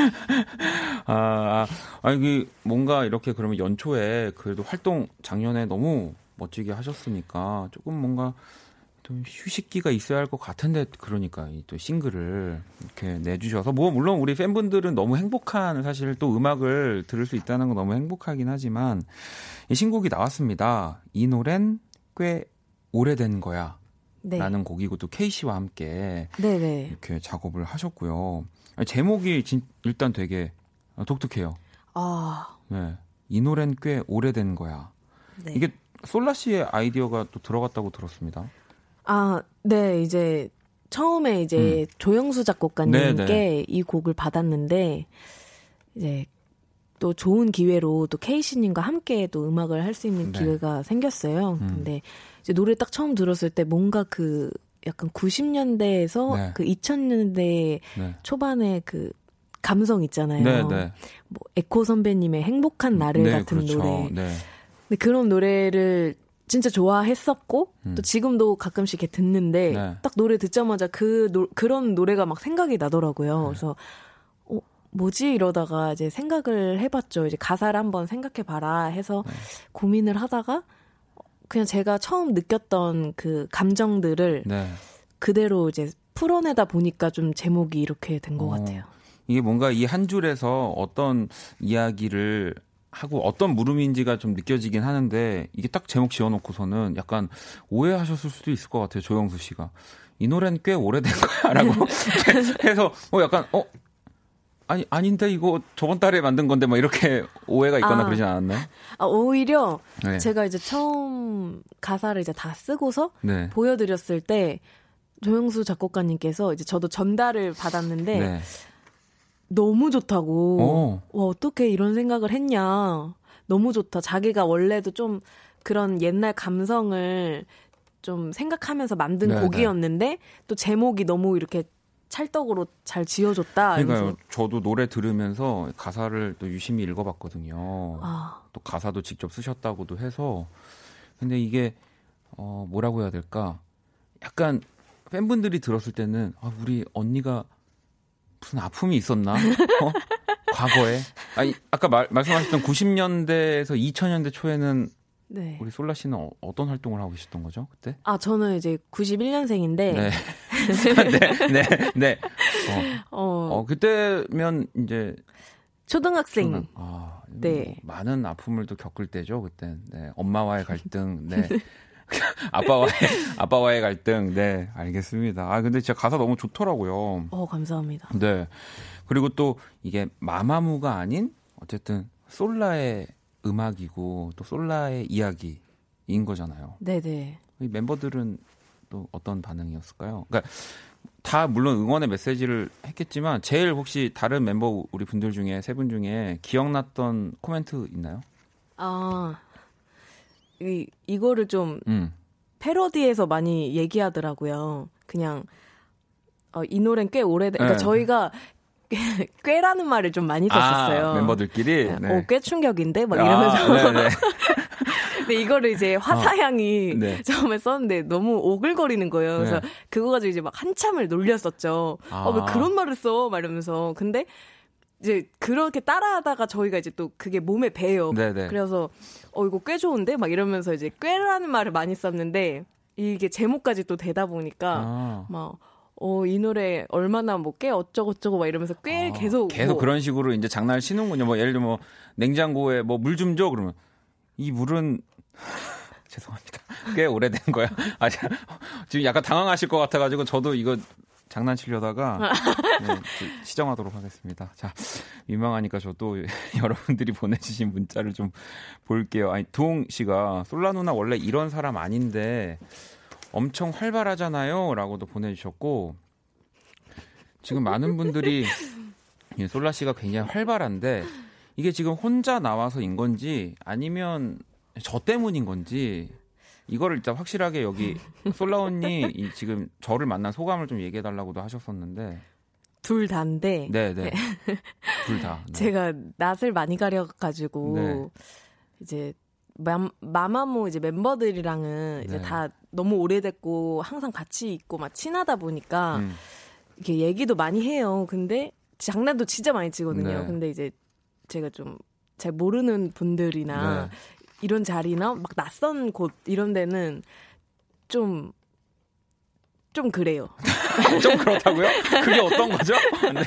(laughs) 아, 아, 아, 이게 뭔가 이렇게 그러면 연초에 그래도 활동 작년에 너무 멋지게 하셨으니까 조금 뭔가 좀 휴식기가 있어야 할 것 같은데 그러니까 또 싱글을 이렇게 내주셔서 뭐 물론 우리 팬분들은 너무 행복한 사실 또 음악을 들을 수 있다는 건 너무 행복하긴 하지만 이 신곡이 나왔습니다. 이 노래는 꽤 오래된 거야. 네. 라는 곡이고 또 케이 씨와 함께 네네. 이렇게 작업을 하셨고요. 제목이 진, 일단 되게 독특해요. 아. 네. 이 노래는 꽤 오래된 거야. 네. 이게 솔라 씨의 아이디어가 또 들어갔다고 들었습니다. 아, 네, 이제 처음에 이제 음. 조영수 작곡가님께 네네. 네. 이 곡을 받았는데 이제 또 좋은 기회로 또 케이시님과 함께 또 음악을 할 수 있는 네. 기회가 생겼어요. 음. 근데 이제 노래 딱 처음 들었을 때 뭔가 그 약간 90년대에서 네. 그 2000년대 네. 초반에 그 감성 있잖아요. 네, 네. 뭐 에코 선배님의 행복한 나를 네, 같은 그렇죠. 노래. 네. 근데 그런 노래를 진짜 좋아했었고 음. 또 지금도 가끔씩 이렇게 듣는데 네. 딱 노래 듣자마자 그 노, 그런 노래가 막 생각이 나더라고요. 네. 그래서 어 뭐지 이러다가 이제 생각을 해봤죠. 이제 가사를 한번 생각해봐라 해서 네. 고민을 하다가 그냥 제가 처음 느꼈던 그 감정들을 네. 그대로 이제 풀어내다 보니까 좀 제목이 이렇게 된것 어, 같아요. 이게 뭔가 이 한 줄에서 어떤 이야기를 하고 어떤 물음인지가 좀 느껴지긴 하는데 이게 딱 제목 지어놓고서는 약간 오해하셨을 수도 있을 것 같아요 조영수 씨가 이 노래는 꽤 오래된 거야라고 (laughs) (laughs) 해서 어 약간 어 아니 아닌데 이거 저번 달에 만든 건데 뭐 이렇게 (laughs) 오해가 있거나 아, 그러진 않았나요? 아 오히려 네. 제가 이제 처음 가사를 이제 다 쓰고서 네. 보여드렸을 때 조영수 작곡가님께서 이제 저도 전달을 받았는데 네. 너무 좋다고. 어. 와, 어떻게 이런 생각을 했냐. 너무 좋다. 자기가 원래도 좀 그런 옛날 감성을 좀 생각하면서 만든 네네. 곡이었는데 또 제목이 너무 이렇게 찰떡으로 잘 지어줬다. 그러니까요. 저도 노래 들으면서 가사를 또 유심히 읽어봤거든요. 아. 또 가사도 직접 쓰셨다고도 해서 근데 이게 어 뭐라고 해야 될까? 약간 팬분들이 들었을 때는 아 우리 언니가 무슨 아픔이 있었나? 어? 과거에? 아니, 아까 말, 말씀하셨던 90년대에서 2000년대 초에는 네. 우리 솔라 씨는 어, 떤 활동을 하고 계셨던 거죠, 그때? 아, 저는 이제 91년생인데. 네. (laughs) 네, 네, 네. 어, 어, 어, 그때면 이제. 초등학생. 초등, 아, 네. 뭐 많은 아픔을 또 겪을 때죠, 그때. 네. 엄마와의 갈등, 네. (laughs) (laughs) 아빠와의 아빠와의 갈등. 네, 알겠습니다. 아 근데 진짜 가사 너무 좋더라고요. 어, 감사합니다. 네. 그리고 또 이게 마마무가 아닌 어쨌든 솔라의 음악이고 또 솔라의 이야기인 거잖아요. 네, 네. 이 멤버들은 또 어떤 반응이었을까요? 그러니까 다 물론 응원의 메시지를 했겠지만 제일 혹시 다른 멤버 우리 분들 중에 세 분 중에 기억났던 코멘트 있나요? 아 이, 이거를 좀 음. 패러디에서 많이 얘기하더라고요. 그냥 어, 이 노래는 꽤 오래된. 그러니까 네. 저희가 꽤라는 말을 좀 많이 썼었어요. 아, 멤버들끼리. 네. 네. 오, 꽤 충격인데 막 이러면서. 아, 네, 네. (laughs) 근데 이거를 이제 화사양이 어, 네. 처음에 썼는데 너무 오글거리는 거예요. 그래서 네. 그거 가지고 이제 막 한참을 놀렸었죠. 아. 어, 왜 그런 말을 써? 막 이러면서. 근데 이제 그렇게 따라하다가 저희가 이제 또 그게 몸에 배요. 네네. 그래서 어 이거 꽤 좋은데 막 이러면서 이제 꽤라는 말을 많이 썼는데 이게 제목까지 또 되다 보니까 아. 막 어, 이 노래 얼마나 뭐꽤 어쩌고저쩌고 막 이러면서 꽤 아, 계속 계속 뭐. 그런 식으로 이제 장난을 치는군요. 뭐 예를 들면 뭐 냉장고에 뭐 물 좀 줘 그러면 이 물은 (laughs) 죄송합니다. 꽤 오래된 거야. 아, 지금 약간 당황하실 것 같아가지고 저도 이거 장난치려다가 네, 시정하도록 하겠습니다. 자, 민망하니까 저도 (laughs) 여러분들이 보내주신 문자를 좀 볼게요. 아니, 두홍 씨가 솔라 누나 원래 이런 사람 아닌데 엄청 활발하잖아요. 라고도 보내주셨고, 지금 많은 분들이 솔라 씨가 굉장히 활발한데, 이게 지금 혼자 나와서인 건지 아니면 저 때문인 건지 이거를 일단 확실하게 여기 솔라 언니 이 지금 저를 만난 소감을 좀 얘기해 달라고도 하셨었는데 둘 다인데 네, 네. (laughs) 둘 다. 네. 제가 낯을 많이 가려 가지고 네. 이제 마, 마마무 이제 멤버들이랑은 이제 네. 다 너무 오래됐고 항상 같이 있고 막 친하다 보니까 음. 이렇게 얘기도 많이 해요. 근데 장난도 진짜 많이 치거든요. 네. 근데 이제 제가 좀 잘 모르는 분들이나 네. 이런 자리나 막 낯선 곳 이런 데는 좀, 좀 그래요. (laughs) 좀 그렇다고요? 그게 어떤 거죠? 네.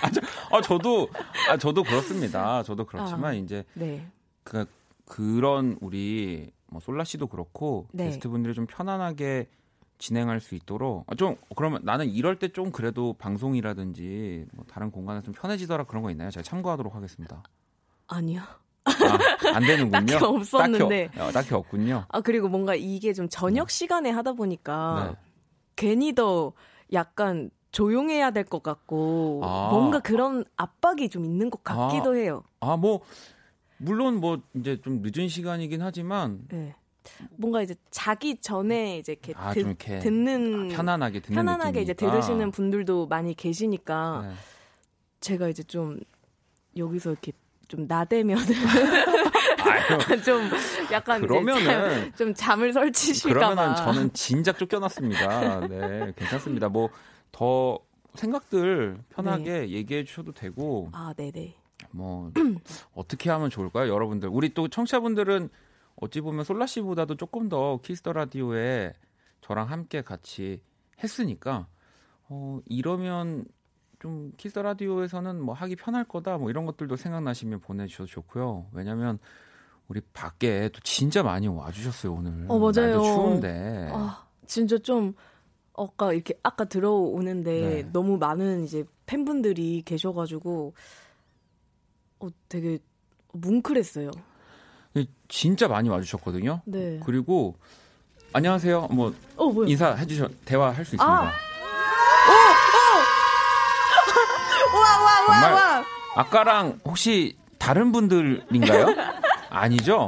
아, 저, 아, 저도, 아, 저도 그렇습니다. 저도 그렇지만, 아, 이제, 네. 그, 그런 우리, 뭐, 솔라 씨도 그렇고, 네. 게스트 분들이 좀 편안하게 진행할 수 있도록, 아, 좀, 그러면 나는 이럴 때 좀 그래도 방송이라든지, 뭐, 다른 공간에서 좀 편해지더라 그런 거 있나요? 제가 참고하도록 하겠습니다. 아니요. 아, 안 되는군요. (laughs) 딱히 없었는데. 딱히, 어, 딱히, 없군요. 아 그리고 뭔가 이게 좀 저녁 네. 시간에 하다 보니까 네. 괜히 더 약간 조용해야 될 것 같고 아. 뭔가 그런 압박이 좀 있는 것 같기도 아. 해요. 아뭐 물론 뭐 이제 좀 늦은 시간이긴 하지만 네. 뭔가 이제 자기 전에 이제 이렇게, 아, 드, 이렇게 듣는 편안하게 듣는 편안하게 느낌이니까. 이제 들으시는 분들도 많이 계시니까 네. 제가 이제 좀 여기서 이렇게 좀 나대면 (laughs) 좀 약간 그러면은 좀 잠을 설치실까 그러면은 저는 진작 쫓겨났습니다. 네, 괜찮습니다. 뭐 더 생각들 편하게 네. 얘기해 주셔도 되고 아, 네, 네. 뭐 (clears throat) 어떻게 하면 좋을까요, 여러분들? 우리 또 청취자분들은 어찌 보면 솔라 씨보다도 조금 더 키스 더 라디오에 저랑 함께 같이 했으니까 어 이러면 좀 키스 라디오에서는 뭐 하기 편할 거다 뭐 이런 것들도 생각나시면 보내주셔도 좋고요. 왜냐면 우리 밖에 또 진짜 많이 와주셨어요 오늘. 어 맞아요. 추운데. 아 진짜 좀 아까 이렇게 아까 들어오는데 네. 너무 많은 이제 팬분들이 계셔가지고 어 되게 뭉클했어요. 진짜 많이 와주셨거든요. 네. 그리고 안녕하세요. 뭐 어, 인사해 주셔 대화할 수 있습니다. 아. (laughs) 정말 와. 아까랑 혹시 다른 분들인가요? (laughs) 아니죠?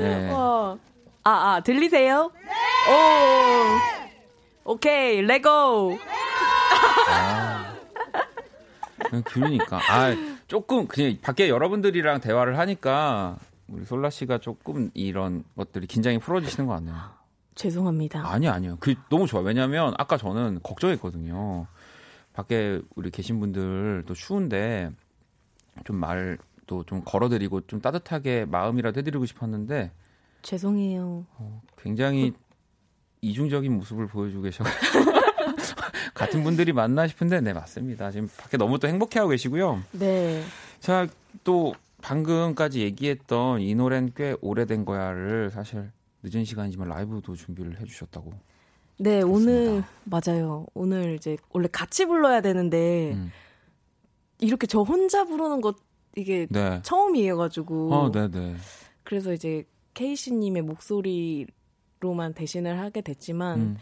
네. 아, 아, 들리세요? 네! 오. 오케이, 레고. 아. 그러니까. 아, 조금, 그냥 밖에 여러분들이랑 대화를 하니까 우리 솔라 씨가 조금 이런 것들이 긴장이 풀어지시는 것 같네요. 죄송합니다. 아니, 아니요. 그, 너무 좋아요. 왜냐면 아까 저는 걱정했거든요. 밖에 우리 계신 분들 또 추운데 좀 말도 좀 걸어드리고 좀 따뜻하게 마음이라도 해드리고 싶었는데 죄송해요. 어, 굉장히 이중적인 모습을 보여주고 계셔. (laughs) 같은 분들이 맞나 싶은데 네 맞습니다. 지금 밖에 너무 또 행복해하고 계시고요. 네. 자 또 방금까지 얘기했던 이 노래는 꽤 오래된 거야를 사실 늦은 시간이지만 라이브도 준비를 해주셨다고. 네, 그렇습니다. 오늘 맞아요. 오늘 이제 원래 같이 불러야 되는데 음. 이렇게 저 혼자 부르는 것 이게 네. 처음이어 가지고. 어, 네, 네. 그래서 이제 케이시 님의 목소리로만 대신을 하게 됐지만 음.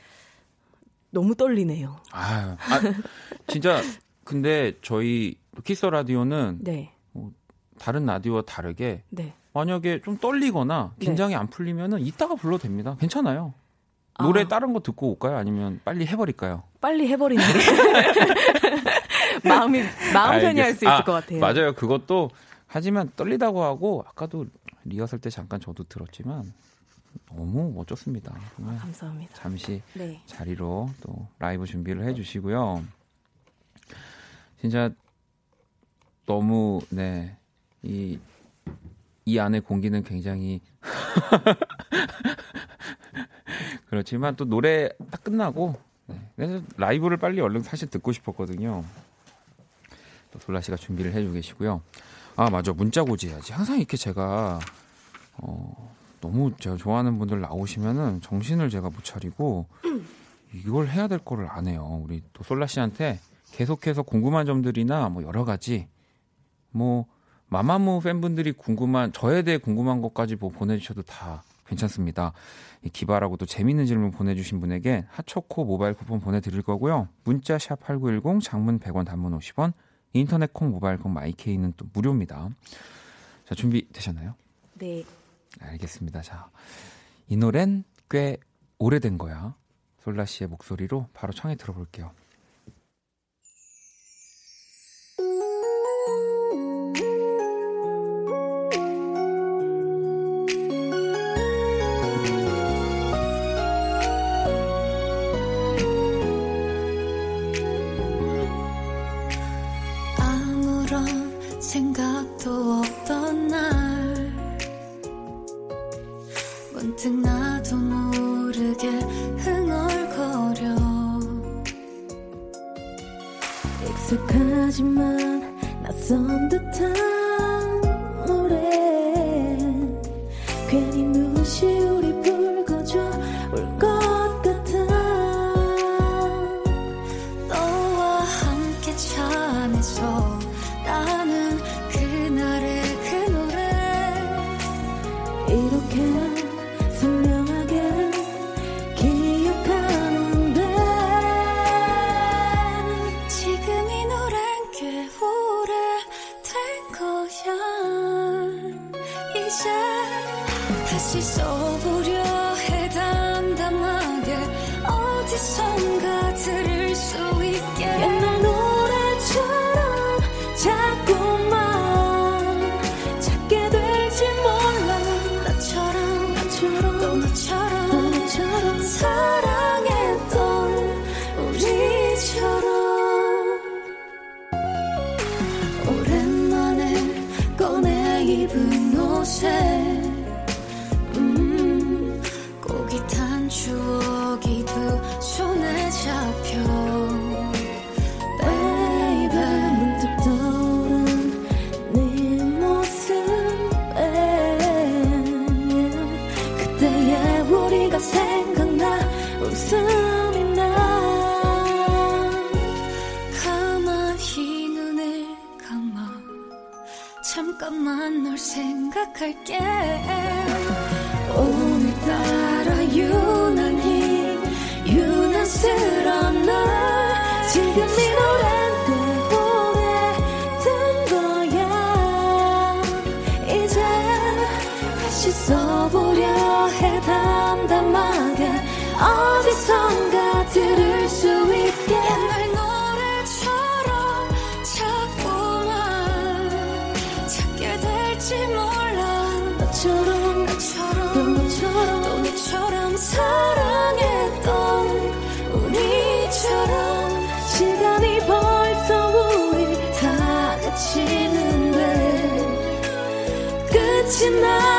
너무 떨리네요. 아유, 아, 진짜 근데 저희 키스 더 라디오는 네. 뭐 다른 라디오와 다르게 네. 만약에 좀 떨리거나 긴장이 네. 안 풀리면은 이따가 불러도 됩니다. 괜찮아요. 노래 아. 다른 거 듣고 올까요? 아니면 빨리 해버릴까요? 빨리 해버리는 게 (laughs) 마음이 마음 편히 할 수 있을 아, 것 같아요. 맞아요. 그것도 하지만 떨리다고 하고 아까도 리허설 때 잠깐 저도 들었지만 너무 멋졌습니다. 아, 감사합니다. 잠시 네. 자리로 또 라이브 준비를 해주시고요. 진짜 너무 네이이 이 안의 공기는 굉장히 (laughs) 그렇지만 또 노래 딱 끝나고 네. 그래서 라이브를 빨리 얼른 사실 듣고 싶었거든요. 또 솔라 씨가 준비를 해주고 계시고요. 아 맞아 문자 고지해야지. 항상 이렇게 제가 어, 너무 제가 좋아하는 분들 나오시면은 정신을 제가 못 차리고 이걸 해야 될 거를 안 해요. 우리 또 솔라 씨한테 계속해서 궁금한 점들이나 뭐 여러 가지 뭐 마마무 팬분들이 궁금한 저에 대해 궁금한 것까지 뭐 보내주셔도 다 괜찮습니다. 기발하고 또 재밌는 질문 보내주신 분에게 핫초코 모바일 쿠폰 보내드릴 거고요. 문자 샵 8910 장문 100원 단문 50원 인터넷 콩 모바일 콩 마이케이는 또 무료입니다. 자 준비 되셨나요? 네. 알겠습니다. 자, 이 노래는 꽤 오래된 거야. 솔라 씨의 목소리로 바로 청해 들어볼게요. 하지만 낯선 듯한 노래 괜히 눈시울 입은 옷에 음, 탄 추억 잠깐만 널 생각할게. 오늘따라 유난히 유난스런 널 지금 이 다시 써보려 해 담담하게. 어디선가 끝이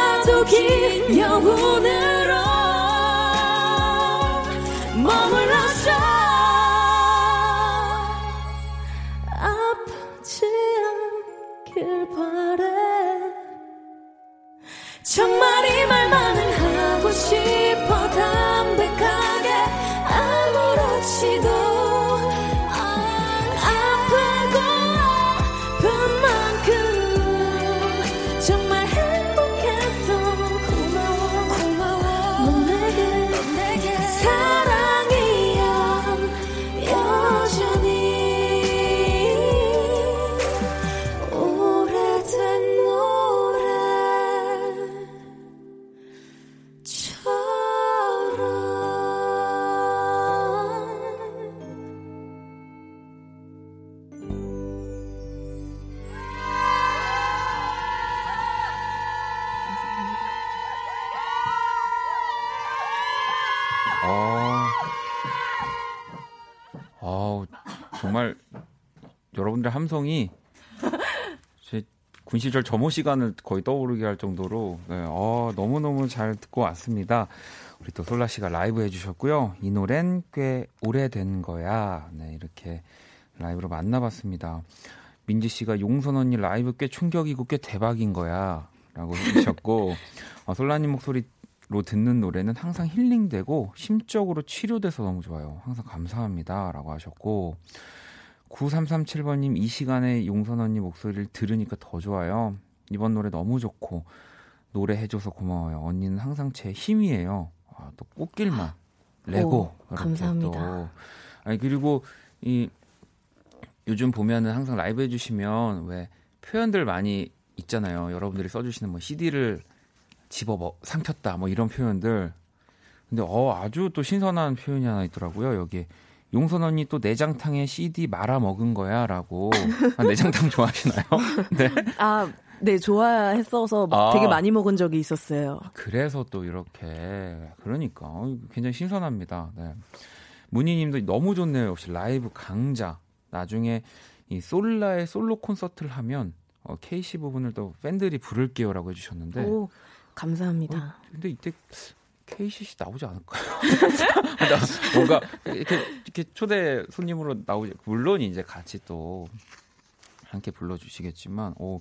정말 여러분들 함성이 제 군 시절 점호 시간을 거의 떠오르게 할 정도로 네, 어, 너무너무 잘 듣고 왔습니다. 우리 또 솔라 씨가 라이브 해주셨고요. 이 노래는 꽤 오래된 거야. 네, 이렇게 라이브로 만나봤습니다. 민지 씨가 용선 언니 라이브 꽤 충격이고 꽤 대박인 거야. 라고 해주셨고, (laughs) 어, 솔라님 목소리 로 듣는 노래는 항상 힐링되고 심적으로 치료돼서 너무 좋아요. 항상 감사합니다. 라고 하셨고, 9337번님 이 시간에 용선 언니 목소리를 들으니까 더 좋아요. 이번 노래 너무 좋고, 노래 해줘서 고마워요. 언니는 항상 제 힘이에요. 아, 또 꽃길만 레고 오, 감사합니다. 또. 아니 그리고 이 요즘 보면은 항상 라이브 해주시면 왜 표현들 많이 있잖아요. 여러분들이 써주시는 뭐 CD를 집어 먹, 삼켰다 뭐 이런 표현들. 근데 어 아주 또 신선한 표현이 하나 있더라고요. 여기 용선 언니 또 내장탕에 CD 말아 먹은 거야라고. 아, 내장탕 (laughs) 좋아하시나요? (laughs) 네. 아, 네, 좋아했어서 아. 되게 많이 먹은 적이 있었어요. 그래서 또 이렇게 그러니까 어, 굉장히 신선합니다. 네. 문희 님도 너무 좋네요. 역시 라이브 강자. 나중에 이 솔라의 솔로 콘서트를 하면 어, KC 부분을 또 팬들이 부를게요라고 해주셨는데. 오, 감사합니다. 어, 근데 이때 KCC 나오지 않을까요? (laughs) 나 뭔가 이렇게 이렇게 초대 손님으로 나오지. 물론 이제 같이 또 함께 불러주시겠지만, 오,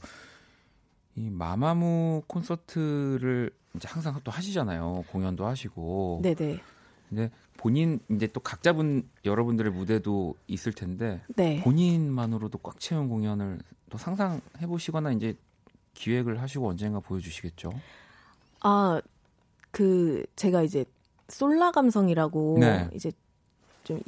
이 마마무 콘서트를 이제 항상 또 하시잖아요. 공연도 하시고. 네네. 근데 본인 이제 또 각자분 여러분들의 무대도 있을 텐데 네. 본인만으로도 꽉 채운 공연을 또 상상해 보시거나 이제 기획을 하시고 언젠가 보여주시겠죠. 아, 그, 제가 이제, 솔라 감성이라고, 네. 이제, 좀,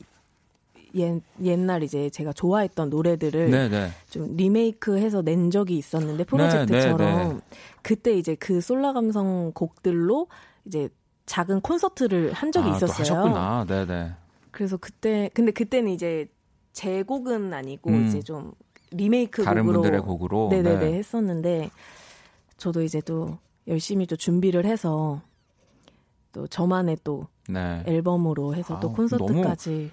옛, 옛날 이제 제가 좋아했던 노래들을 네, 네. 좀 리메이크해서 낸 적이 있었는데, 프로젝트처럼. 네, 네, 네. 그때 이제 그 솔라 감성 곡들로 이제 작은 콘서트를 한 적이 아, 또 있었어요. 네네. 그래서 그때 근데 그때는 이제 제 곡은 아니고 음. 이제 좀 리메이크 다른 곡으로 분들의 곡으로. 네네네 네. 했었는데 저도 이제 또 열심히 또 준비를 해서 또 저만의 또 네. 앨범으로 해서 또 아우, 콘서트까지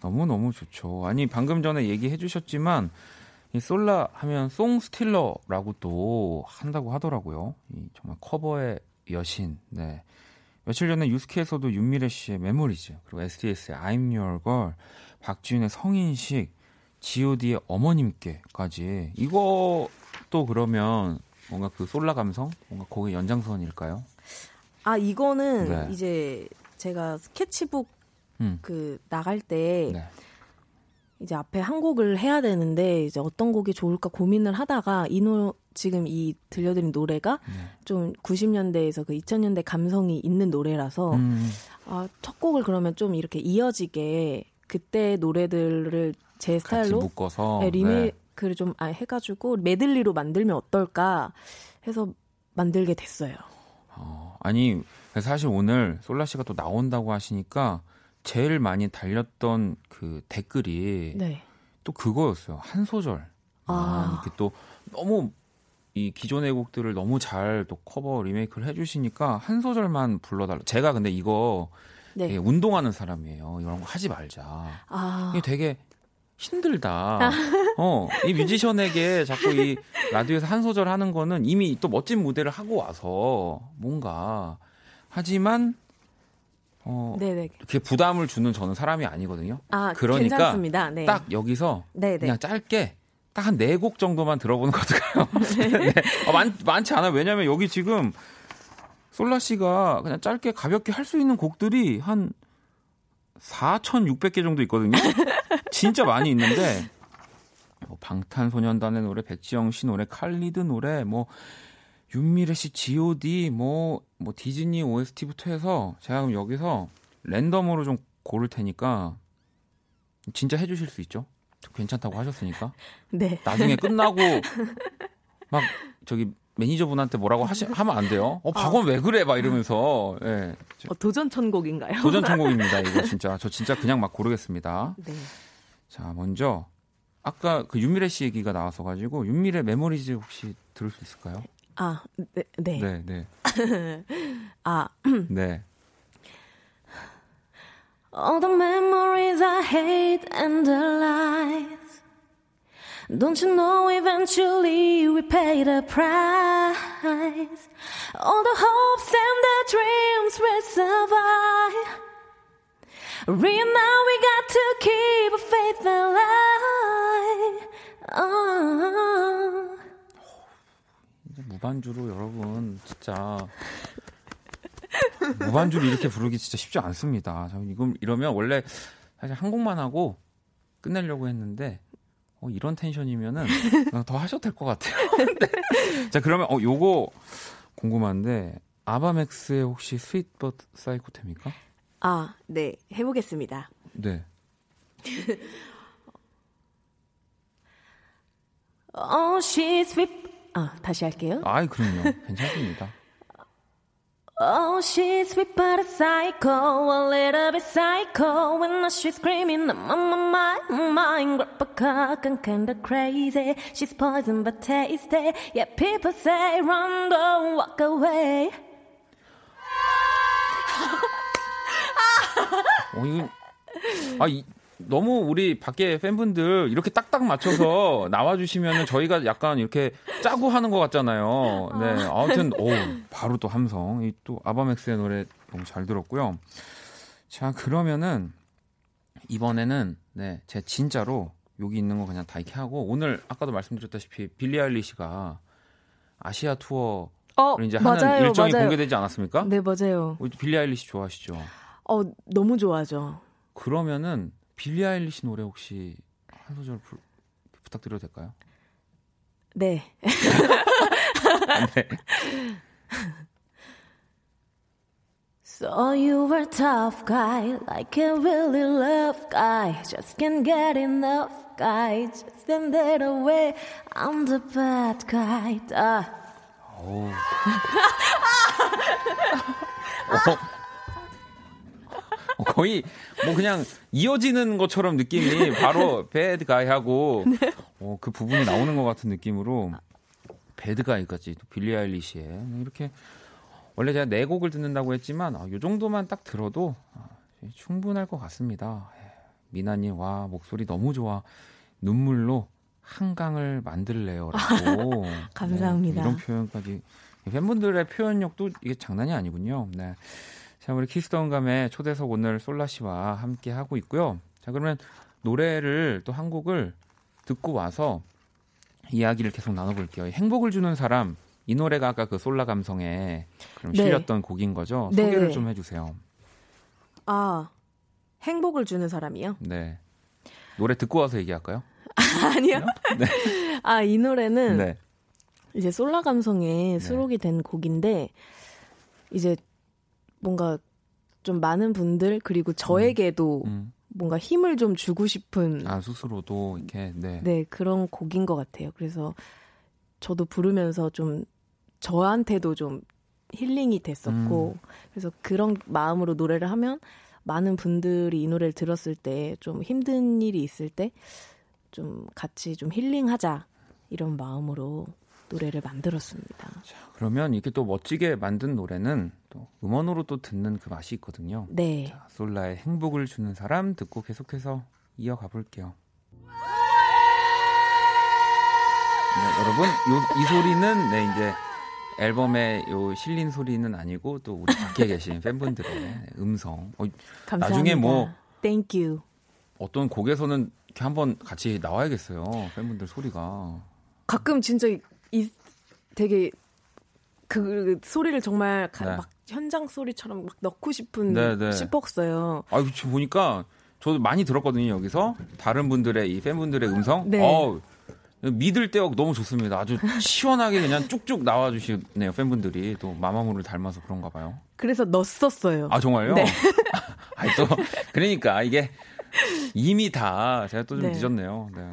너무 너무 좋죠. 아니 방금 전에 얘기해 주셨지만 이 솔라 하면 song stealer라고 또 한다고 하더라고요. 이 정말 커버의 여신. 네. 며칠 전에 유스케에서도 윤미래 씨의 Memories 그리고 SDS의 I'm Your Girl, 박지윤의 성인식, G.O.D의 어머님께까지 이것도 그러면 뭔가 그 솔라 감성, 뭔가 거기 연장선일까요? 아 이거는 네. 이제 제가 스케치북 음. 그 나갈 때 네. 이제 앞에 한 곡을 해야 되는데 이제 어떤 곡이 좋을까 고민을 하다가 이노 지금 이 들려드린 노래가 네. 좀 90년대에서 그 2000년대 감성이 있는 노래라서 음, 아, 첫 곡을 그러면 좀 이렇게 이어지게 그때 노래들을 제 스타일로 묶어서 네, 네. 리메 이크를 좀 아, 해가지고 메들리로 만들면 어떨까 해서 만들게 됐어요. 어, 아니 사실 오늘 솔라 씨가 또 나온다고 하시니까 제일 많이 달렸던 그 댓글이 네. 또 그거였어요 한 소절 아. 이렇게 또 너무 이 기존의 곡들을 너무 잘 또 커버 리메이크를 해주시니까 한 소절만 불러달라 제가 근데 이거 네. 운동하는 사람이에요 이런 거 하지 말자 아, 이게 되게 힘들다. (laughs) 어, 이 뮤지션에게 자꾸 이 라디오에서 한 소절 하는 거는 이미 또 멋진 무대를 하고 와서 뭔가 하지만 어 네네. 이렇게 부담을 주는 저는 사람이 아니거든요. 아, 그러니까 괜찮습니다. 네. 딱 여기서 네네. 그냥 짧게 딱 한 네 곡 정도만 들어보는 거 어떨까요? (laughs) (laughs) 네. 어, 많, 많지 않아요. 왜냐면 여기 지금 솔라 씨가 그냥 짧게 가볍게 할 수 있는 곡들이 한 4,600개 정도 있거든요. 진짜 많이 있는데 (laughs) 뭐 방탄소년단의 노래, 백지영 씨 노래, 칼리드 노래, 뭐 윤미래 씨 G.O.D, 뭐, 뭐 디즈니 OST부터 해서 제가 그럼 여기서 랜덤으로 좀 고를 테니까 진짜 해주실 수 있죠? 괜찮다고 하셨으니까 (laughs) 네. 나중에 끝나고 막 저기 매니저분한테 뭐라고 하시, 하면 안 돼요. 어, 박원 왜 그래? 막 이러면서 예. 어, 도전 천곡인가요? 도전 천곡입니다. 이거 진짜 저 진짜 그냥 막 고르겠습니다. 네. 자, 먼저 아까 그 윤미래 씨 얘기가 나와서 가지고 윤미래 Memories 혹시 들을 수 있을까요? 아, 네. 네. 네, 네. 아, 네. All the memories I hate and the lies. Don't you know eventually we pay the price? All the hopes and the dreams will survive. Now we got to keep faith alive. Oh. 이제 무반주로 여러분 진짜 무반주로 이렇게 부르기 진짜 쉽지 않습니다. 저 이거 이러면 원래 사실 한 곡만 하고 끝내려고 했는데 어, 이런 텐션이면은 더 하셔도 될 것 같아요. (laughs) 네. 자 그러면 어 요거 궁금한데 아바맥스의 혹시 Sweet but Psycho템입니까? 아, 네. 해보겠습니다. 네. Oh, she's sweet. 아, 다시 할게요. 아이 그럼요. 괜찮습니다. Oh, she's sweet but a psycho, a little bit psycho. When she's screaming, my, my, my mind, grab a cock and kinda crazy. She's poison but tasty. Yeah, people say run, don't walk away. 어, 이거, 아, 이, 너무 우리 밖에 팬분들 이렇게 딱딱 맞춰서 (laughs) 나와주시면 저희가 약간 이렇게 짜고 하는 것 같잖아요. 네. 아무튼, 오, 바로 또 함성. 이 또 아바맥스의 노래 너무 잘 들었고요. 자, 그러면은 이번에는 네, 제 진짜로 여기 있는 거 그냥 다 이렇게 하고 오늘 아까도 말씀드렸다시피 빌리 아일리시가 아시아 투어를 어, 이제 하는 맞아요, 일정이 맞아요. 공개되지 않았습니까? 네, 맞아요. 우리 빌리 아일리시 좋아하시죠? 어, 너무 좋아하죠. 그러면은 빌리 아일리시 노래 혹시 한 소절 불- 부탁드려도 될까요? 네. 네. So you were tough guy, like a really love guy. Just can't get enough guy. Just stand that away. I'm the bad guy. Ah. 어우, 어, 거의 뭐 그냥 이어지는 것처럼 느낌이 바로 배드 가이하고 네. 어, 그 부분이 나오는 것 같은 느낌으로 배드 가이까지 또 빌리 아일리시에 이렇게 원래 제가 네 곡을 듣는다고 했지만 아, 이 정도만 딱 들어도 아, 충분할 것 같습니다. 예, 미나님 와 목소리 너무 좋아 눈물로 한강을 만들래요라고 (laughs) 감사합니다. 네, 이런 표현까지 팬분들의 표현력도 이게 장난이 아니군요. 네. 자, 우리 키스던 감의 초대석 오늘 솔라 씨와 함께 하고 있고요. 자, 그러면 노래를 또 한 곡을 듣고 와서 이야기를 계속 나눠볼게요. 행복을 주는 사람 이 노래가 아까 그 솔라 감성에 그럼 네. 실렸던 곡인 거죠. 네. 소개를 좀 해주세요. 아 행복을 주는 사람이요? 네. 노래 듣고 와서 얘기할까요? (laughs) 아니요. 네. (laughs) 아 이 노래는 네. 이제 솔라 감성에 네. 수록이 된 곡인데 이제 뭔가 좀 많은 분들 그리고 저에게도 음. 음. 뭔가 힘을 좀 주고 싶은 아 스스로도 이렇게 네. 네 그런 곡인 것 같아요. 그래서 저도 부르면서 좀 저한테도 좀 힐링이 됐었고 음. 그래서 그런 마음으로 노래를 하면 많은 분들이 이 노래를 들었을 때 좀 힘든 일이 있을 때 좀 같이 좀 힐링하자 이런 마음으로 노래를 만들었습니다. 자, 그러면 이렇게 또 멋지게 만든 노래는 또 음원으로 또 듣는 그 맛이 있거든요. 네. 자, 솔라의 행복을 주는 사람 듣고 계속해서 이어가 볼게요. 네, 여러분, 요, 이 소리는 네, 이제 앨범에 요 실린 소리는 아니고 또 우리 밖에 계신 팬분들의 음성. 어, 감사합니다. 나중에 뭐 Thank you. 어떤 곡에서는 이렇게 한번 같이 나와야겠어요. 팬분들 소리가. 가끔 진짜 이 되게 그 소리를 정말 가, 네. 막 현장 소리처럼 막 넣고 싶은 네, 네. 싶었어요. 아, 그렇 보니까 저도 많이 들었거든요 여기서 다른 분들의 이 팬분들의 음성. 네. 어, 믿을 데가 너무 좋습니다. 아주 시원하게 그냥 쭉쭉 나와주시네요 팬분들이 또 마마무를 닮아서 그런가 봐요. 그래서 넣었어요. 아 정말요? 네. (laughs) 아니 또 그러니까 이게 이미 다 제가 또좀 네. 늦었네요. 네.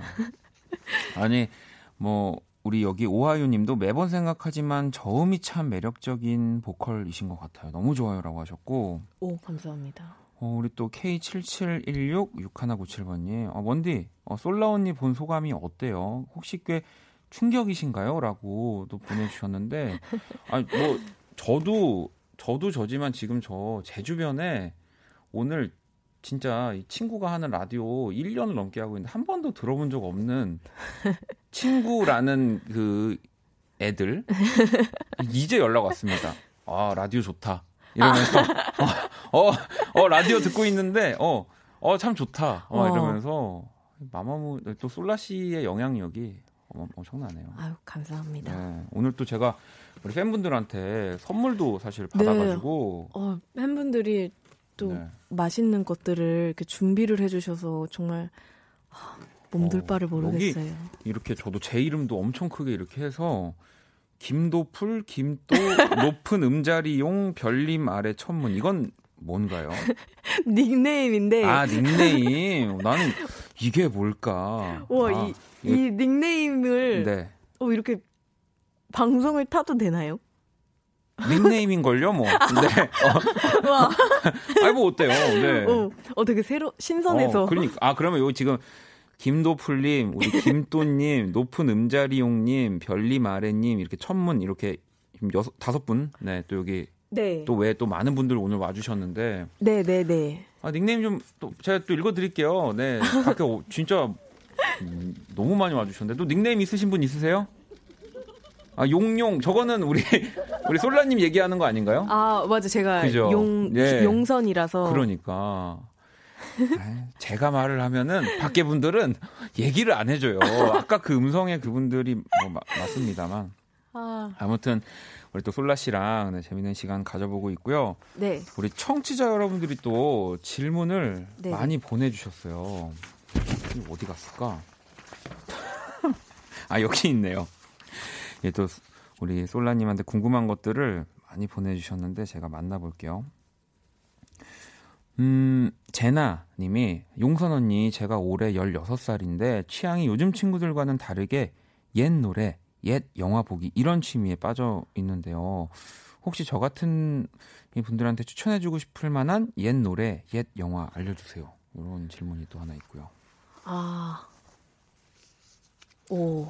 아니 뭐 우리 여기 오하유 님도 매번 생각하지만 저음이 참 매력적인 보컬이신 것 같아요. 너무 좋아요라고 하셨고. 오, 감사합니다. 어, 우리 또 K77166197번님. 어, 원디, 어, 솔라 언니 본 소감이 어때요? 혹시 꽤 충격이신가요? 라고 또 보내주셨는데. (laughs) 아니, 뭐, 저도, 저도 저지만 지금 저 제 주변에 오늘 진짜 이 친구가 하는 라디오 1년을 넘게 하고 있는데 한 번도 들어본 적 없는 (laughs) 친구라는 그 애들 이제 연락 왔습니다. 아 라디오 좋다 이러면서 어, 어, 어 라디오 듣고 있는데 어 어 참 좋다 어, 이러면서 마마무 또 솔라 씨의 영향력이 엄청나네요. 아유 감사합니다. 네, 오늘 또 제가 우리 팬분들한테 선물도 사실 네. 받아가지고 네. 어, 팬분들이 또 네. 맛있는 것들을 이렇게 준비를 해주셔서 정말 몸둘 바를 어, 모르겠어요. 이렇게 저도 제 이름도 엄청 크게 이렇게 해서 김도풀, 김도, (laughs) 높은 음자리용, 별님 아래 천문. 이건 뭔가요? (laughs) 닉네임인데. 아, 닉네임. 나는 이게 뭘까? 와, 아, 이, 이, 이 닉네임을. 네. 어, 이렇게 방송을 타도 되나요? 닉네임인 걸요, 뭐. 네. (laughs) 어. (laughs) 와. 아이 뭐 어때요? 네. 어, 어 되게 새로 신선해서. 어, 그러니까 아 그러면 여기 지금 김도풀님, 우리 김또님, (laughs) 높은 음자리용님, 아래님 이렇게 천문 이렇게 여섯 다섯 분, 네, 또 여기 네. 또 왜 또 많은 분들 오늘 와주셨는데. 네, 네, 네. 아 닉네임 좀 또 제가 또 읽어드릴게요. 네, 밖에 진짜 너무 많이 와주셨는데 또 닉네임 있으신 분 있으세요? 아 용용 저거는 우리 (laughs) 우리 솔라님 얘기하는 거 아닌가요? 아 맞아 제가 그죠? 용 네. 용선이라서 그러니까 제가 말을 하면은 밖에 분들은 얘기를 안 해줘요. 아까 그 음성의 그분들이 뭐 마, 맞습니다만 아. 아무튼 우리 또 솔라 씨랑 네, 재밌는 시간 가져보고 있고요. 네. 우리 청취자 여러분들이 또 질문을 네. 많이 보내주셨어요. 어디 갔을까? (laughs) 아 여기 있네요. 예, 또 우리 솔라님한테 궁금한 것들을 많이 보내주셨는데 제가 만나볼게요. 음, 제나 님이 용선 언니 제가 올해 16살인데 취향이 요즘 친구들과는 다르게 옛 노래, 옛 영화 보기 이런 취미에 빠져 있는데요. 혹시 저 같은 분들한테 추천해주고 싶을 만한 옛 노래, 옛 영화 알려주세요. 이런 질문이 또 하나 있고요. 아, 오.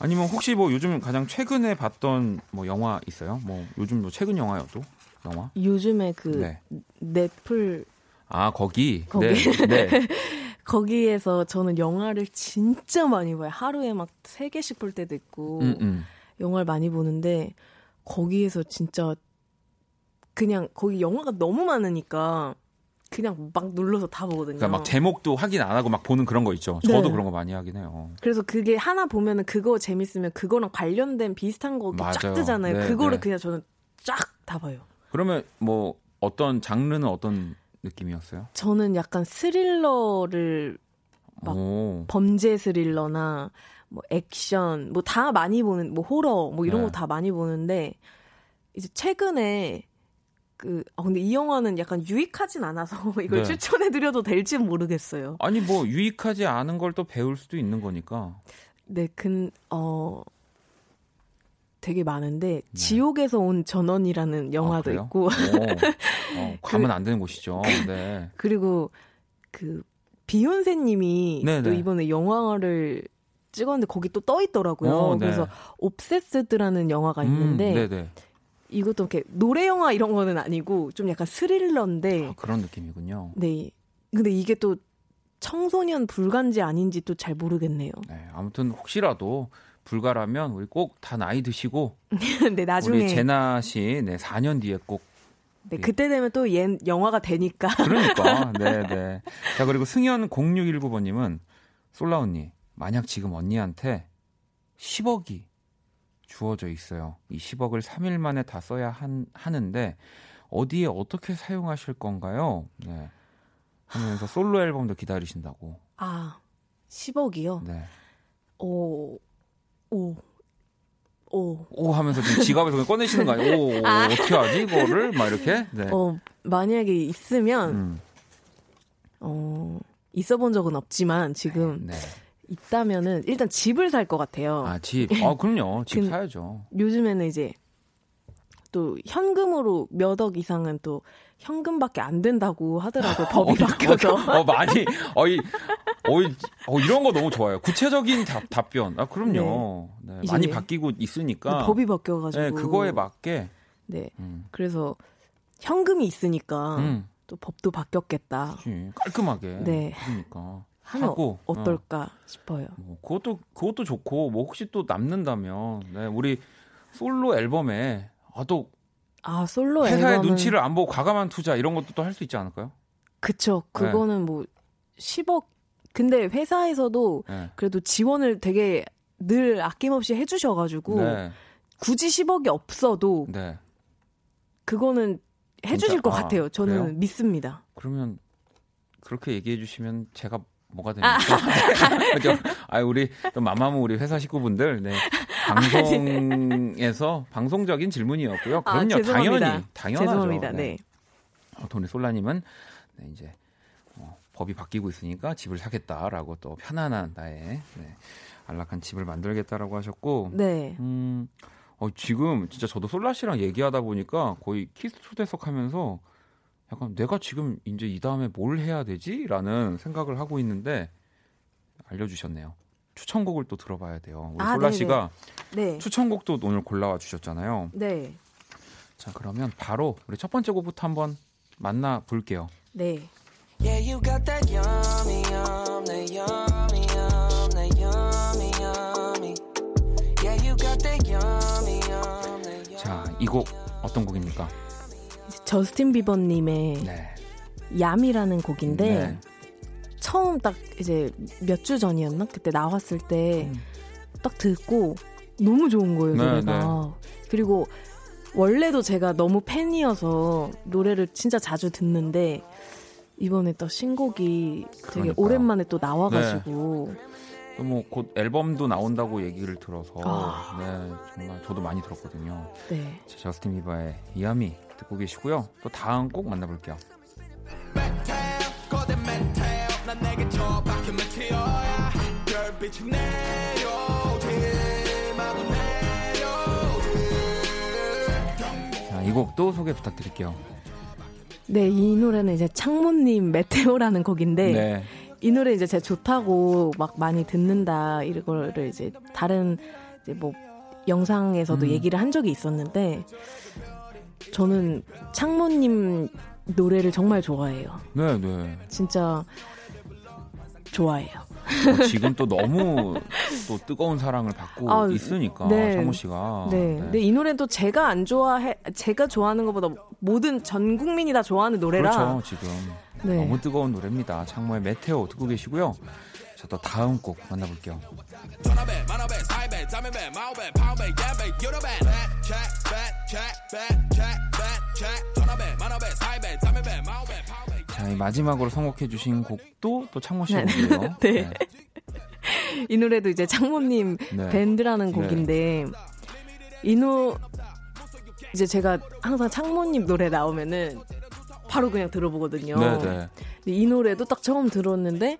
아니면 혹시 뭐 요즘 가장 최근에 봤던 뭐 영화 있어요? 뭐 요즘 뭐 최근 영화여도 영화? 요즘에 그 네. 넷플 아 거기 거기 네. 네. (laughs) 거기에서 저는 영화를 진짜 많이 봐요. 하루에 막 세 개씩 볼 때도 있고 음, 음. 영화를 많이 보는데 거기에서 진짜 그냥 거기 영화가 너무 많으니까 그냥 막 눌러서 다 보거든요. 그러니까 막 제목도 확인 안 하고 막 보는 그런 거 있죠. 저도 네. 그런 거 많이 하긴 해요. 그래서 그게 하나 보면은 그거 재밌으면 그거랑 관련된 비슷한 거 쫙 뜨잖아요. 네, 그거를 네. 그냥 저는 쫙 다 봐요. 그러면 뭐 어떤 장르는 어떤 느낌이었어요? 저는 약간 스릴러를 막 오. 범죄 스릴러나 뭐 액션 뭐 다 많이 보는 뭐 호러 뭐 이런 네. 거다 많이 보는데 이제 최근에 그, 아, 근데 이 영화는 약간 유익하진 않아서 (laughs) 이걸 네. 추천해드려도 될지 모르겠어요. 아니, 뭐, 유익하지 않은 걸 또 배울 수도 있는 거니까. 네, 근, 어, 되게 많은데, 네. 지옥에서 온 전원이라는 영화도 아, 있고. 어, (laughs) 어, 가면 그, 안 되는 곳이죠. 네. (laughs) 그리고, 그, 비욘세 님이 네, 또 네. 이번에 영화를 찍었는데 거기 또 떠 있더라고요. 어, 네. 그래서 옵세스드라는 영화가 음, 있는데 음, 이것도 이렇게 노래 영화 이런 거는 아니고 좀 약간 스릴러인데 아, 그런 느낌이군요. 네. 근데 이게 또 청소년 불가인지 아닌지 또 잘 모르겠네요. 네, 아무튼 혹시라도 불가라면 우리 꼭 다 나이 드시고 (laughs) 네, 나중에 우리 제나 씨 네, 4년 뒤에 꼭 네, 그때 되면 또 옛 영화가 되니까. 그러니까. (laughs) 네, 네. 자, 그리고 승현 0619번 님은 솔라 언니, 만약 지금 언니한테 10억이 주어져 있어요. 이 10억을 3일 만에 다 써야 한, 하는데 어디에 어떻게 사용하실 건가요? 네. 하면서 솔로 앨범도 기다리신다고. 아, 10억이요? 네. 오, 오, 오. 오 하면서 지금 지갑에서 꺼내시는 거 아니에요? 오, 오 아. 어떻게 하지, 이거를? 막 이렇게? 네. 어, 만약에 있으면, 음. 어, 있어 본 적은 없지만, 지금. 네. 네. 있다면은 일단 집을 살 것 같아요. 아, 집. 아, 그럼요. (laughs) 집 사야죠. 요즘에는 이제 또 현금으로 몇 억 이상은 또 현금밖에 안 된다고 하더라고요. (laughs) 법이 어, 바뀌어서. 어, (laughs) 어, 많이 어 이 어 이 어, 이런 거 너무 좋아요. 구체적인 답, 답변. 아, 그럼요. 네. 네, 많이 바뀌고 있으니까. 법이 바뀌어 가지고. 네, 그거에 맞게. 네. 음. 그래서 현금이 있으니까 음. 또 법도 바뀌었겠다. 그치. 깔끔하게. 네. 그러니까. 하고 어떨까 어. 싶어요. 뭐 그것도 그것도 좋고 뭐 혹시 또 남는다면 네, 우리 솔로 앨범에 아또 아 솔로 회사의 앨범은... 눈치를 안 보고 과감한 투자 이런 것도 또 할 수 있지 않을까요? 그쵸. 네. 그거는 네. 뭐 10억 근데 회사에서도 네. 그래도 지원을 되게 늘 아낌없이 해주셔 가지고 네. 굳이 10억이 없어도 네. 그거는 해주실? 것 아, 같아요. 저는 그래요? 믿습니다. 그러면 그렇게 얘기해 주시면 제가 뭐가 됩니까? (laughs) 그죠? 아, 우리 또 마마무 우리 회사 식구분들, 네. 방송에서 방송적인 질문이었고요. 아, 그럼요, 아, 당연히 당연하죠. 죄송합니다. 네. 네. 어, 돈이 솔라님은 네, 이제 어, 법이 바뀌고 있으니까 집을 사겠다라고 또 편안한 나의 네, 안락한 집을 만들겠다라고 하셨고, 네. 음, 어, 지금 진짜 저도 솔라 씨랑 얘기하다 보니까 거의 키스 초대석 하면서 약간 내가 지금 이제 이 다음에 뭘 해야 되지?라는 생각을 하고 있는데 알려주셨네요. 추천곡을 또 들어봐야 돼요. 우리 아, 솔라 씨가 네. 추천곡도 오늘 골라와 주셨잖아요. 네. 자 그러면 바로 우리 첫 번째 곡부터 한번 만나 볼게요. 네. 자, 이 곡 어떤 곡입니까? 저스틴 비버님의 네. 얌이라는 곡인데 네. 처음 딱 이제 몇 주 전이었나 그때 나왔을 때딱 음. 듣고 너무 좋은 거예요 네, 노래가 네. 그리고 원래도 제가 너무 팬이어서 노래를 진짜 자주 듣는데 이번에 또 신곡이 되게 그러니까요. 오랜만에 또 나와가지고 네. 뭐곧 앨범도 나온다고 얘기를 들어서 아. 네 정말 저도 많이 들었거든요. 네. 저스틴 비버의 이야미 듣고 계시고요. 또 다음 꼭 만나볼게요. 자, 이 곡도 소개 부탁드릴게요. 네, 이 노래는 이제 창모님 메테오라는 곡인데 네. 이 노래 이제 제가 좋다고 막 많이 듣는다 이거를 이제 다른 이제 뭐 영상에서도 음. 얘기를 한 적이 있었는데 저는 창모님 노래를 정말 좋아해요. 네, 네. 진짜 좋아해요. 어, 지금 또 너무 또 뜨거운 사랑을 받고 아, 있으니까 네. 창모 씨가. 네. 네. 근데 이 노래도 제가 안 좋아해 제가 좋아하는 것보다 모든 전 국민이 다 좋아하는 노래라. 그렇죠. 지금 네. 너무 뜨거운 노래입니다. 창모의 메테오 듣고 계시고요. 자, 또 다음 곡 만나볼게요. 자, 마지막으로 선곡해주신 곡도 또 창모 씨 곡이에요. 네. 네. 이 노래도 이제 창모님 네. 밴드라는 네. 곡인데 이노 이제 제가 항상 창모님 노래 나오면은 바로 그냥 들어보거든요. 네, 네. 이 노래도 딱 처음 들었는데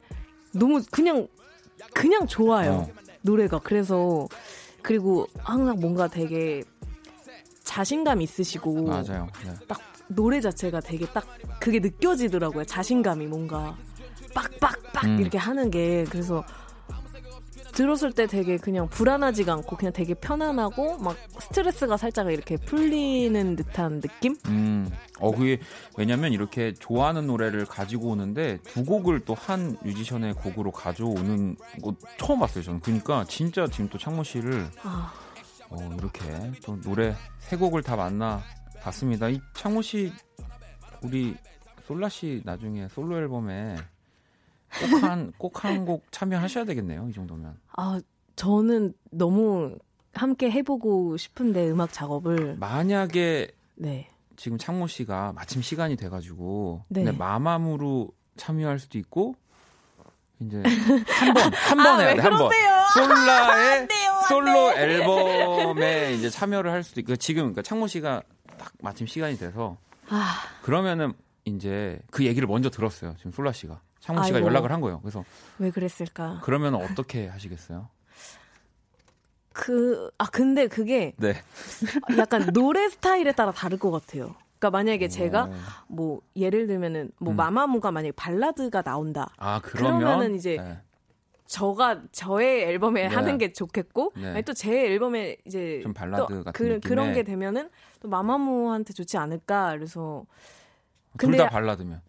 너무 그냥 그냥 좋아요 어. 노래가 그래서 그리고 항상 뭔가 되게 자신감 있으시고 맞아요. 네. 딱 노래 자체가 되게 딱 그게 느껴지더라고요 자신감이 뭔가 빡빡빡 음. 이렇게 하는 게 그래서 들었을 때 되게 그냥 불안하지가 않고 그냥 되게 편안하고 막 스트레스가 살짝 이렇게 풀리는 듯한 느낌? 음. 어 그게 왜냐면 이렇게 좋아하는 노래를 가지고 오는데 두 곡을 또 한 뮤지션의 곡으로 가져오는 거 처음 봤어요 저는. 그러니까 진짜 지금 또 창모 씨를 아. 어, 이렇게 또 노래 세 곡을 다 만나 봤습니다. 이 창모 씨 우리 솔라 씨 나중에 솔로 앨범에 꼭한 한곡 참여하셔야 되겠네요. 이 정도면. 아 저는 너무 함께 해보고 싶은데 음악 작업을 만약에 네. 지금 창모 씨가 마침 시간이 돼가지고 네. 마마무로 참여할 수도 있고 이제 (laughs) 한 번 한번 아, 해야 돼 한 번. 솔라의 솔로 앨범에 이제 참여를 할 수도 있고 지금 그러니까 창모 씨가 딱 마침 시간이 돼서 아. 그러면은 이제 그 얘기를 먼저 들었어요. 지금 솔라 씨가. 창모 씨가 아이고. 연락을 한 거예요. 그래서 왜 그랬을까? 그러면 어떻게 하시겠어요? 그, 아, 근데 그게 네. (laughs) 약간 노래 스타일에 따라 다를 것 같아요. 그러니까 만약에 제가 뭐 예를 들면은 뭐 음. 마마무가 만약에 발라드가 나온다. 아, 그러면 그러면은 이제 네. 저가 저의 앨범에 네. 하는 게 좋겠고 네. 또제 앨범에 이제 좀 발라드 같은 그, 그런 게 되면은 또 마마무한테 좋지 않을까 그래서 둘 다 발라드면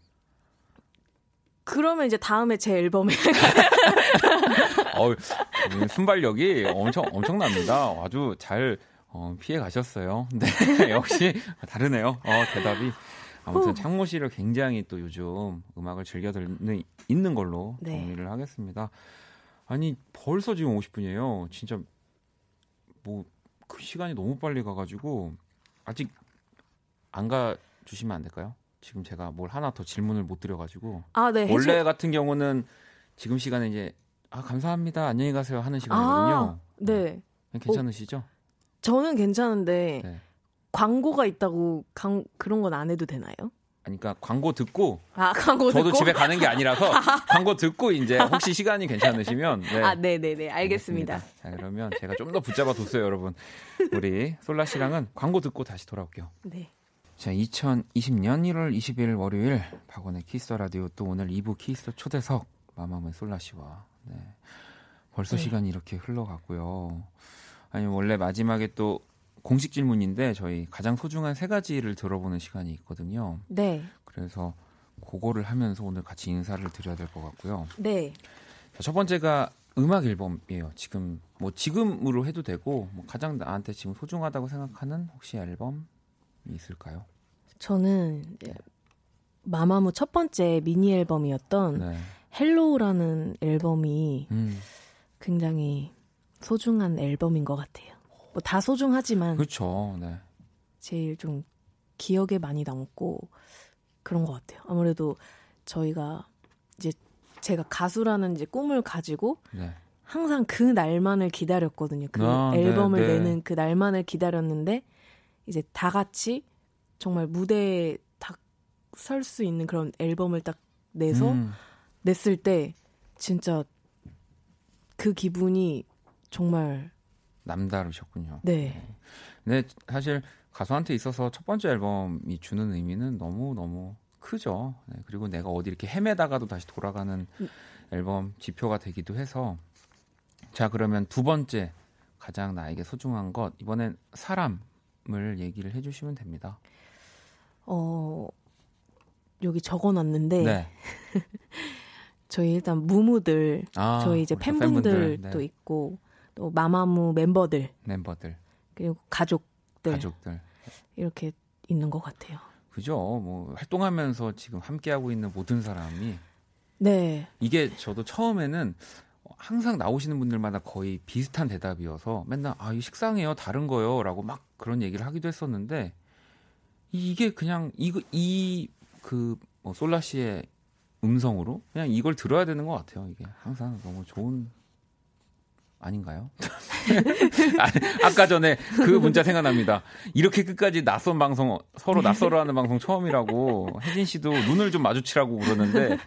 그러면 이제 다음에 제 앨범에 (laughs) 어, 순발력이 엄청 엄청납니다. 아주 잘 어, 피해 가셨어요. (laughs) 네, 역시 다르네요. 어, 대답이. 아무튼 창모 씨를 굉장히 또 요즘 음악을 즐겨 듣는 있는 걸로 네. 정리를 하겠습니다. 아니 벌써 지금 50분이에요. 진짜 뭐 그 시간이 너무 빨리 가가지고 아직 안 가 주시면 안 될까요? 지금 제가 뭘 하나 더 질문을 못 드려가지고 아, 네. 원래 해주... 같은 경우는 지금 시간에 이제 아 감사합니다 안녕히 가세요 하는 시간이거든요. 아, 네. 네. 괜찮으시죠? 어, 저는 괜찮은데 네. 광고가 있다고 강, 그런 건 안 해도 되나요? 그러니까 광고 듣고 아 광고 저도 듣고? 집에 가는 게 아니라서 (laughs) 광고 듣고 이제 혹시 시간이 괜찮으시면 네. 아 네 네 네 알겠습니다. 알겠습니다. 자 그러면 제가 좀 더 붙잡아 뒀어요 여러분 우리 솔라 씨랑은 광고 듣고 다시 돌아올게요. 네. 자, 2020년 1월 20일 월요일 박원의 키스 라디오 또 오늘 2부 키스 초대석 마마무 솔라 씨와 네. 벌써 네. 시간이 이렇게 흘러갔고요. 아니 원래 마지막에 또 공식 질문인데 저희 가장 소중한 세 가지를 들어보는 시간이 있거든요. 네. 그래서 그거를 하면서 오늘 같이 인사를 드려야 될 것 같고요. 네. 자, 첫 번째가 음악 앨범이에요. 지금 뭐 지금으로 해도 되고 뭐 가장 나한테 지금 소중하다고 생각하는 혹시 앨범이 있을까요? 저는 네. 마마무 첫 번째 미니 앨범이었던 네. Hello라는 앨범이 음. 굉장히 소중한 앨범인 것 같아요. 뭐 다 소중하지만 그렇죠. 네. 제일 좀 기억에 많이 남고 그런 것 같아요. 아무래도 저희가 이제 제가 가수라는 이제 꿈을 가지고 네. 항상 그 날만을 기다렸거든요. 그 아, 네, 앨범을 네, 내는 그 날만을 기다렸는데 이제 다 같이 정말 무대에 딱 설 수 있는 그런 앨범을 딱 내서 음. 냈을 때 진짜 그 기분이 정말 남다르셨군요. 네. 네. 근데 사실 가수한테 있어서 첫 번째 앨범이 주는 의미는 너무 너무 크죠. 네, 그리고 내가 어디 이렇게 헤매다가도 다시 돌아가는 음. 앨범 지표가 되기도 해서 자 그러면 두 번째 가장 나에게 소중한 것 이번엔 사람 을 얘기를 해주시면 됩니다. 어 여기 적어놨는데 네. (laughs) 저희 일단 무무들 아, 저희 이제 팬분들도 팬분들, 네. 있고 또 마마무 멤버들 멤버들 그리고 가족들 가족들 이렇게 있는 것 같아요. 그죠? 뭐 활동하면서 지금 함께하고 있는 모든 사람이 네 이게 저도 처음에는 항상 나오시는 분들마다 거의 비슷한 대답이어서 맨날 아, 이 식상해요. 다른 거요 라고 막 그런 얘기를 하기도 했었는데 이게 그냥 이거 이그 뭐 솔라 씨의 음성으로 그냥 이걸 들어야 되는 것 같아요. 이게 항상 너무 좋은 아닌가요? (laughs) 아, 까 전에 그 문자 생각납니다. 이렇게 끝까지 낯선 방송 서로 낯설어 하는 방송 처음이라고 혜진 씨도 눈을 좀 마주치라고 그러는데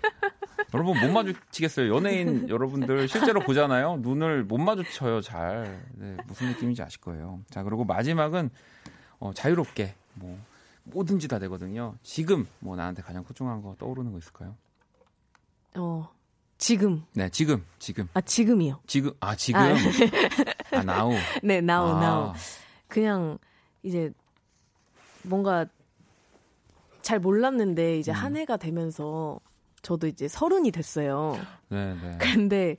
여러분 못 마주치겠어요. 연예인 여러분들 실제로 보잖아요. 눈을 못 마주쳐요. 잘. 네, 무슨 느낌인지 아실 거예요. 자, 그리고 마지막은 어, 자유롭게 뭐 뭐든지 다 되거든요. 지금 뭐 나한테 가장 소중한 거 떠오르는 거 있을까요? 어. 지금. 네, 지금, 지금. 아, 지금이요. 지금, 아, 지금. 아, (laughs) 아 나우. 네, 나우, 아. 나우. 그냥 이제 뭔가 잘 몰랐는데 이제 음. 한 해가 되면서 저도 이제 서른이 됐어요. 네, 네. (laughs) 근데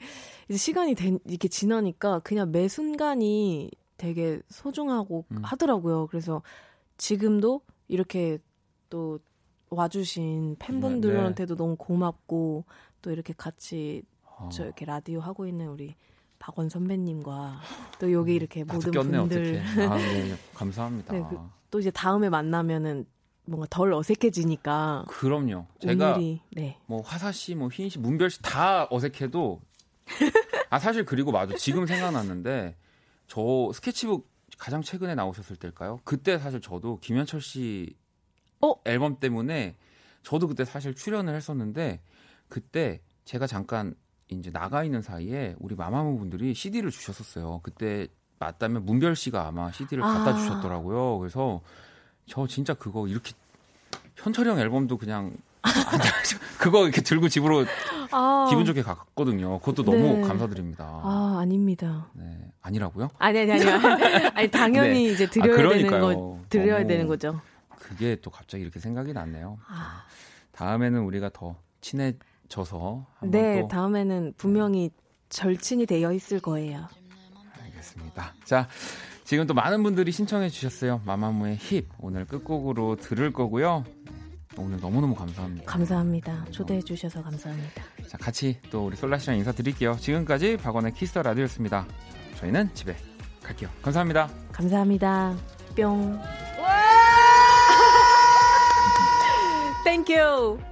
이제 시간이 된, 이렇게 지나니까 그냥 매 순간이 되게 소중하고 음. 하더라고요. 그래서 지금도 이렇게 또 와주신 팬분들한테도 네. 너무 고맙고 또 이렇게 같이 어. 저 이렇게 라디오 하고 있는 우리 박원 선배님과 또 여기 이렇게 모든 꼈네, 분들 아, 네, (laughs) 감사합니다. 네, 그, 또 이제 다음에 만나면은 뭔가 덜 어색해지니까. 그럼요. 제가 오늘이, 네. 뭐 화사 씨, 뭐 휘인 씨, 문별 씨 다 어색해도 (laughs) 아 사실 그리고 맞아 지금 생각났는데 저 스케치북 가장 최근에 나오셨을 때일까요? 그때 사실 저도 김현철 씨 어? 앨범 때문에 저도 그때 사실 출연을 했었는데 그때 제가 잠깐 이제 나가 있는 사이에 우리 마마무 분들이 CD를 주셨었어요. 그때 맞다면 문별 씨가 아마 CD를 갖다 아. 주셨더라고요. 그래서 저 진짜 그거 이렇게 현철이 형 앨범도 그냥 (laughs) 그거 이렇게 들고 집으로 아. 기분 좋게 갔거든요. 그것도 너무 네. 감사드립니다. 아, 아닙니다. 네. 아니라고요? 아니, 아니, 아니. (laughs) 아니, 당연히 네. 이제 드려야 아, 되는 거, 드려야 되는 거죠. 그게 또 갑자기 이렇게 생각이 났네요. 아. 다음에는 우리가 더 친해져서. 네, 다음에는 분명히 절친이 되어 있을 거예요. 알겠습니다. 자, 지금 또 많은 분들이 신청해 주셨어요. 마마무의 힙 오늘 끝곡으로 들을 거고요. 오늘 너무너무 감사합니다. 감사합니다. 초대해 주셔서 감사합니다. 자, 같이 또 우리 솔라 씨랑 인사드릴게요. 지금까지 박원의 키스 더 라디오였습니다. 저희는 집에 갈게요. 감사합니다. 감사합니다. 뿅. Thank you. (laughs)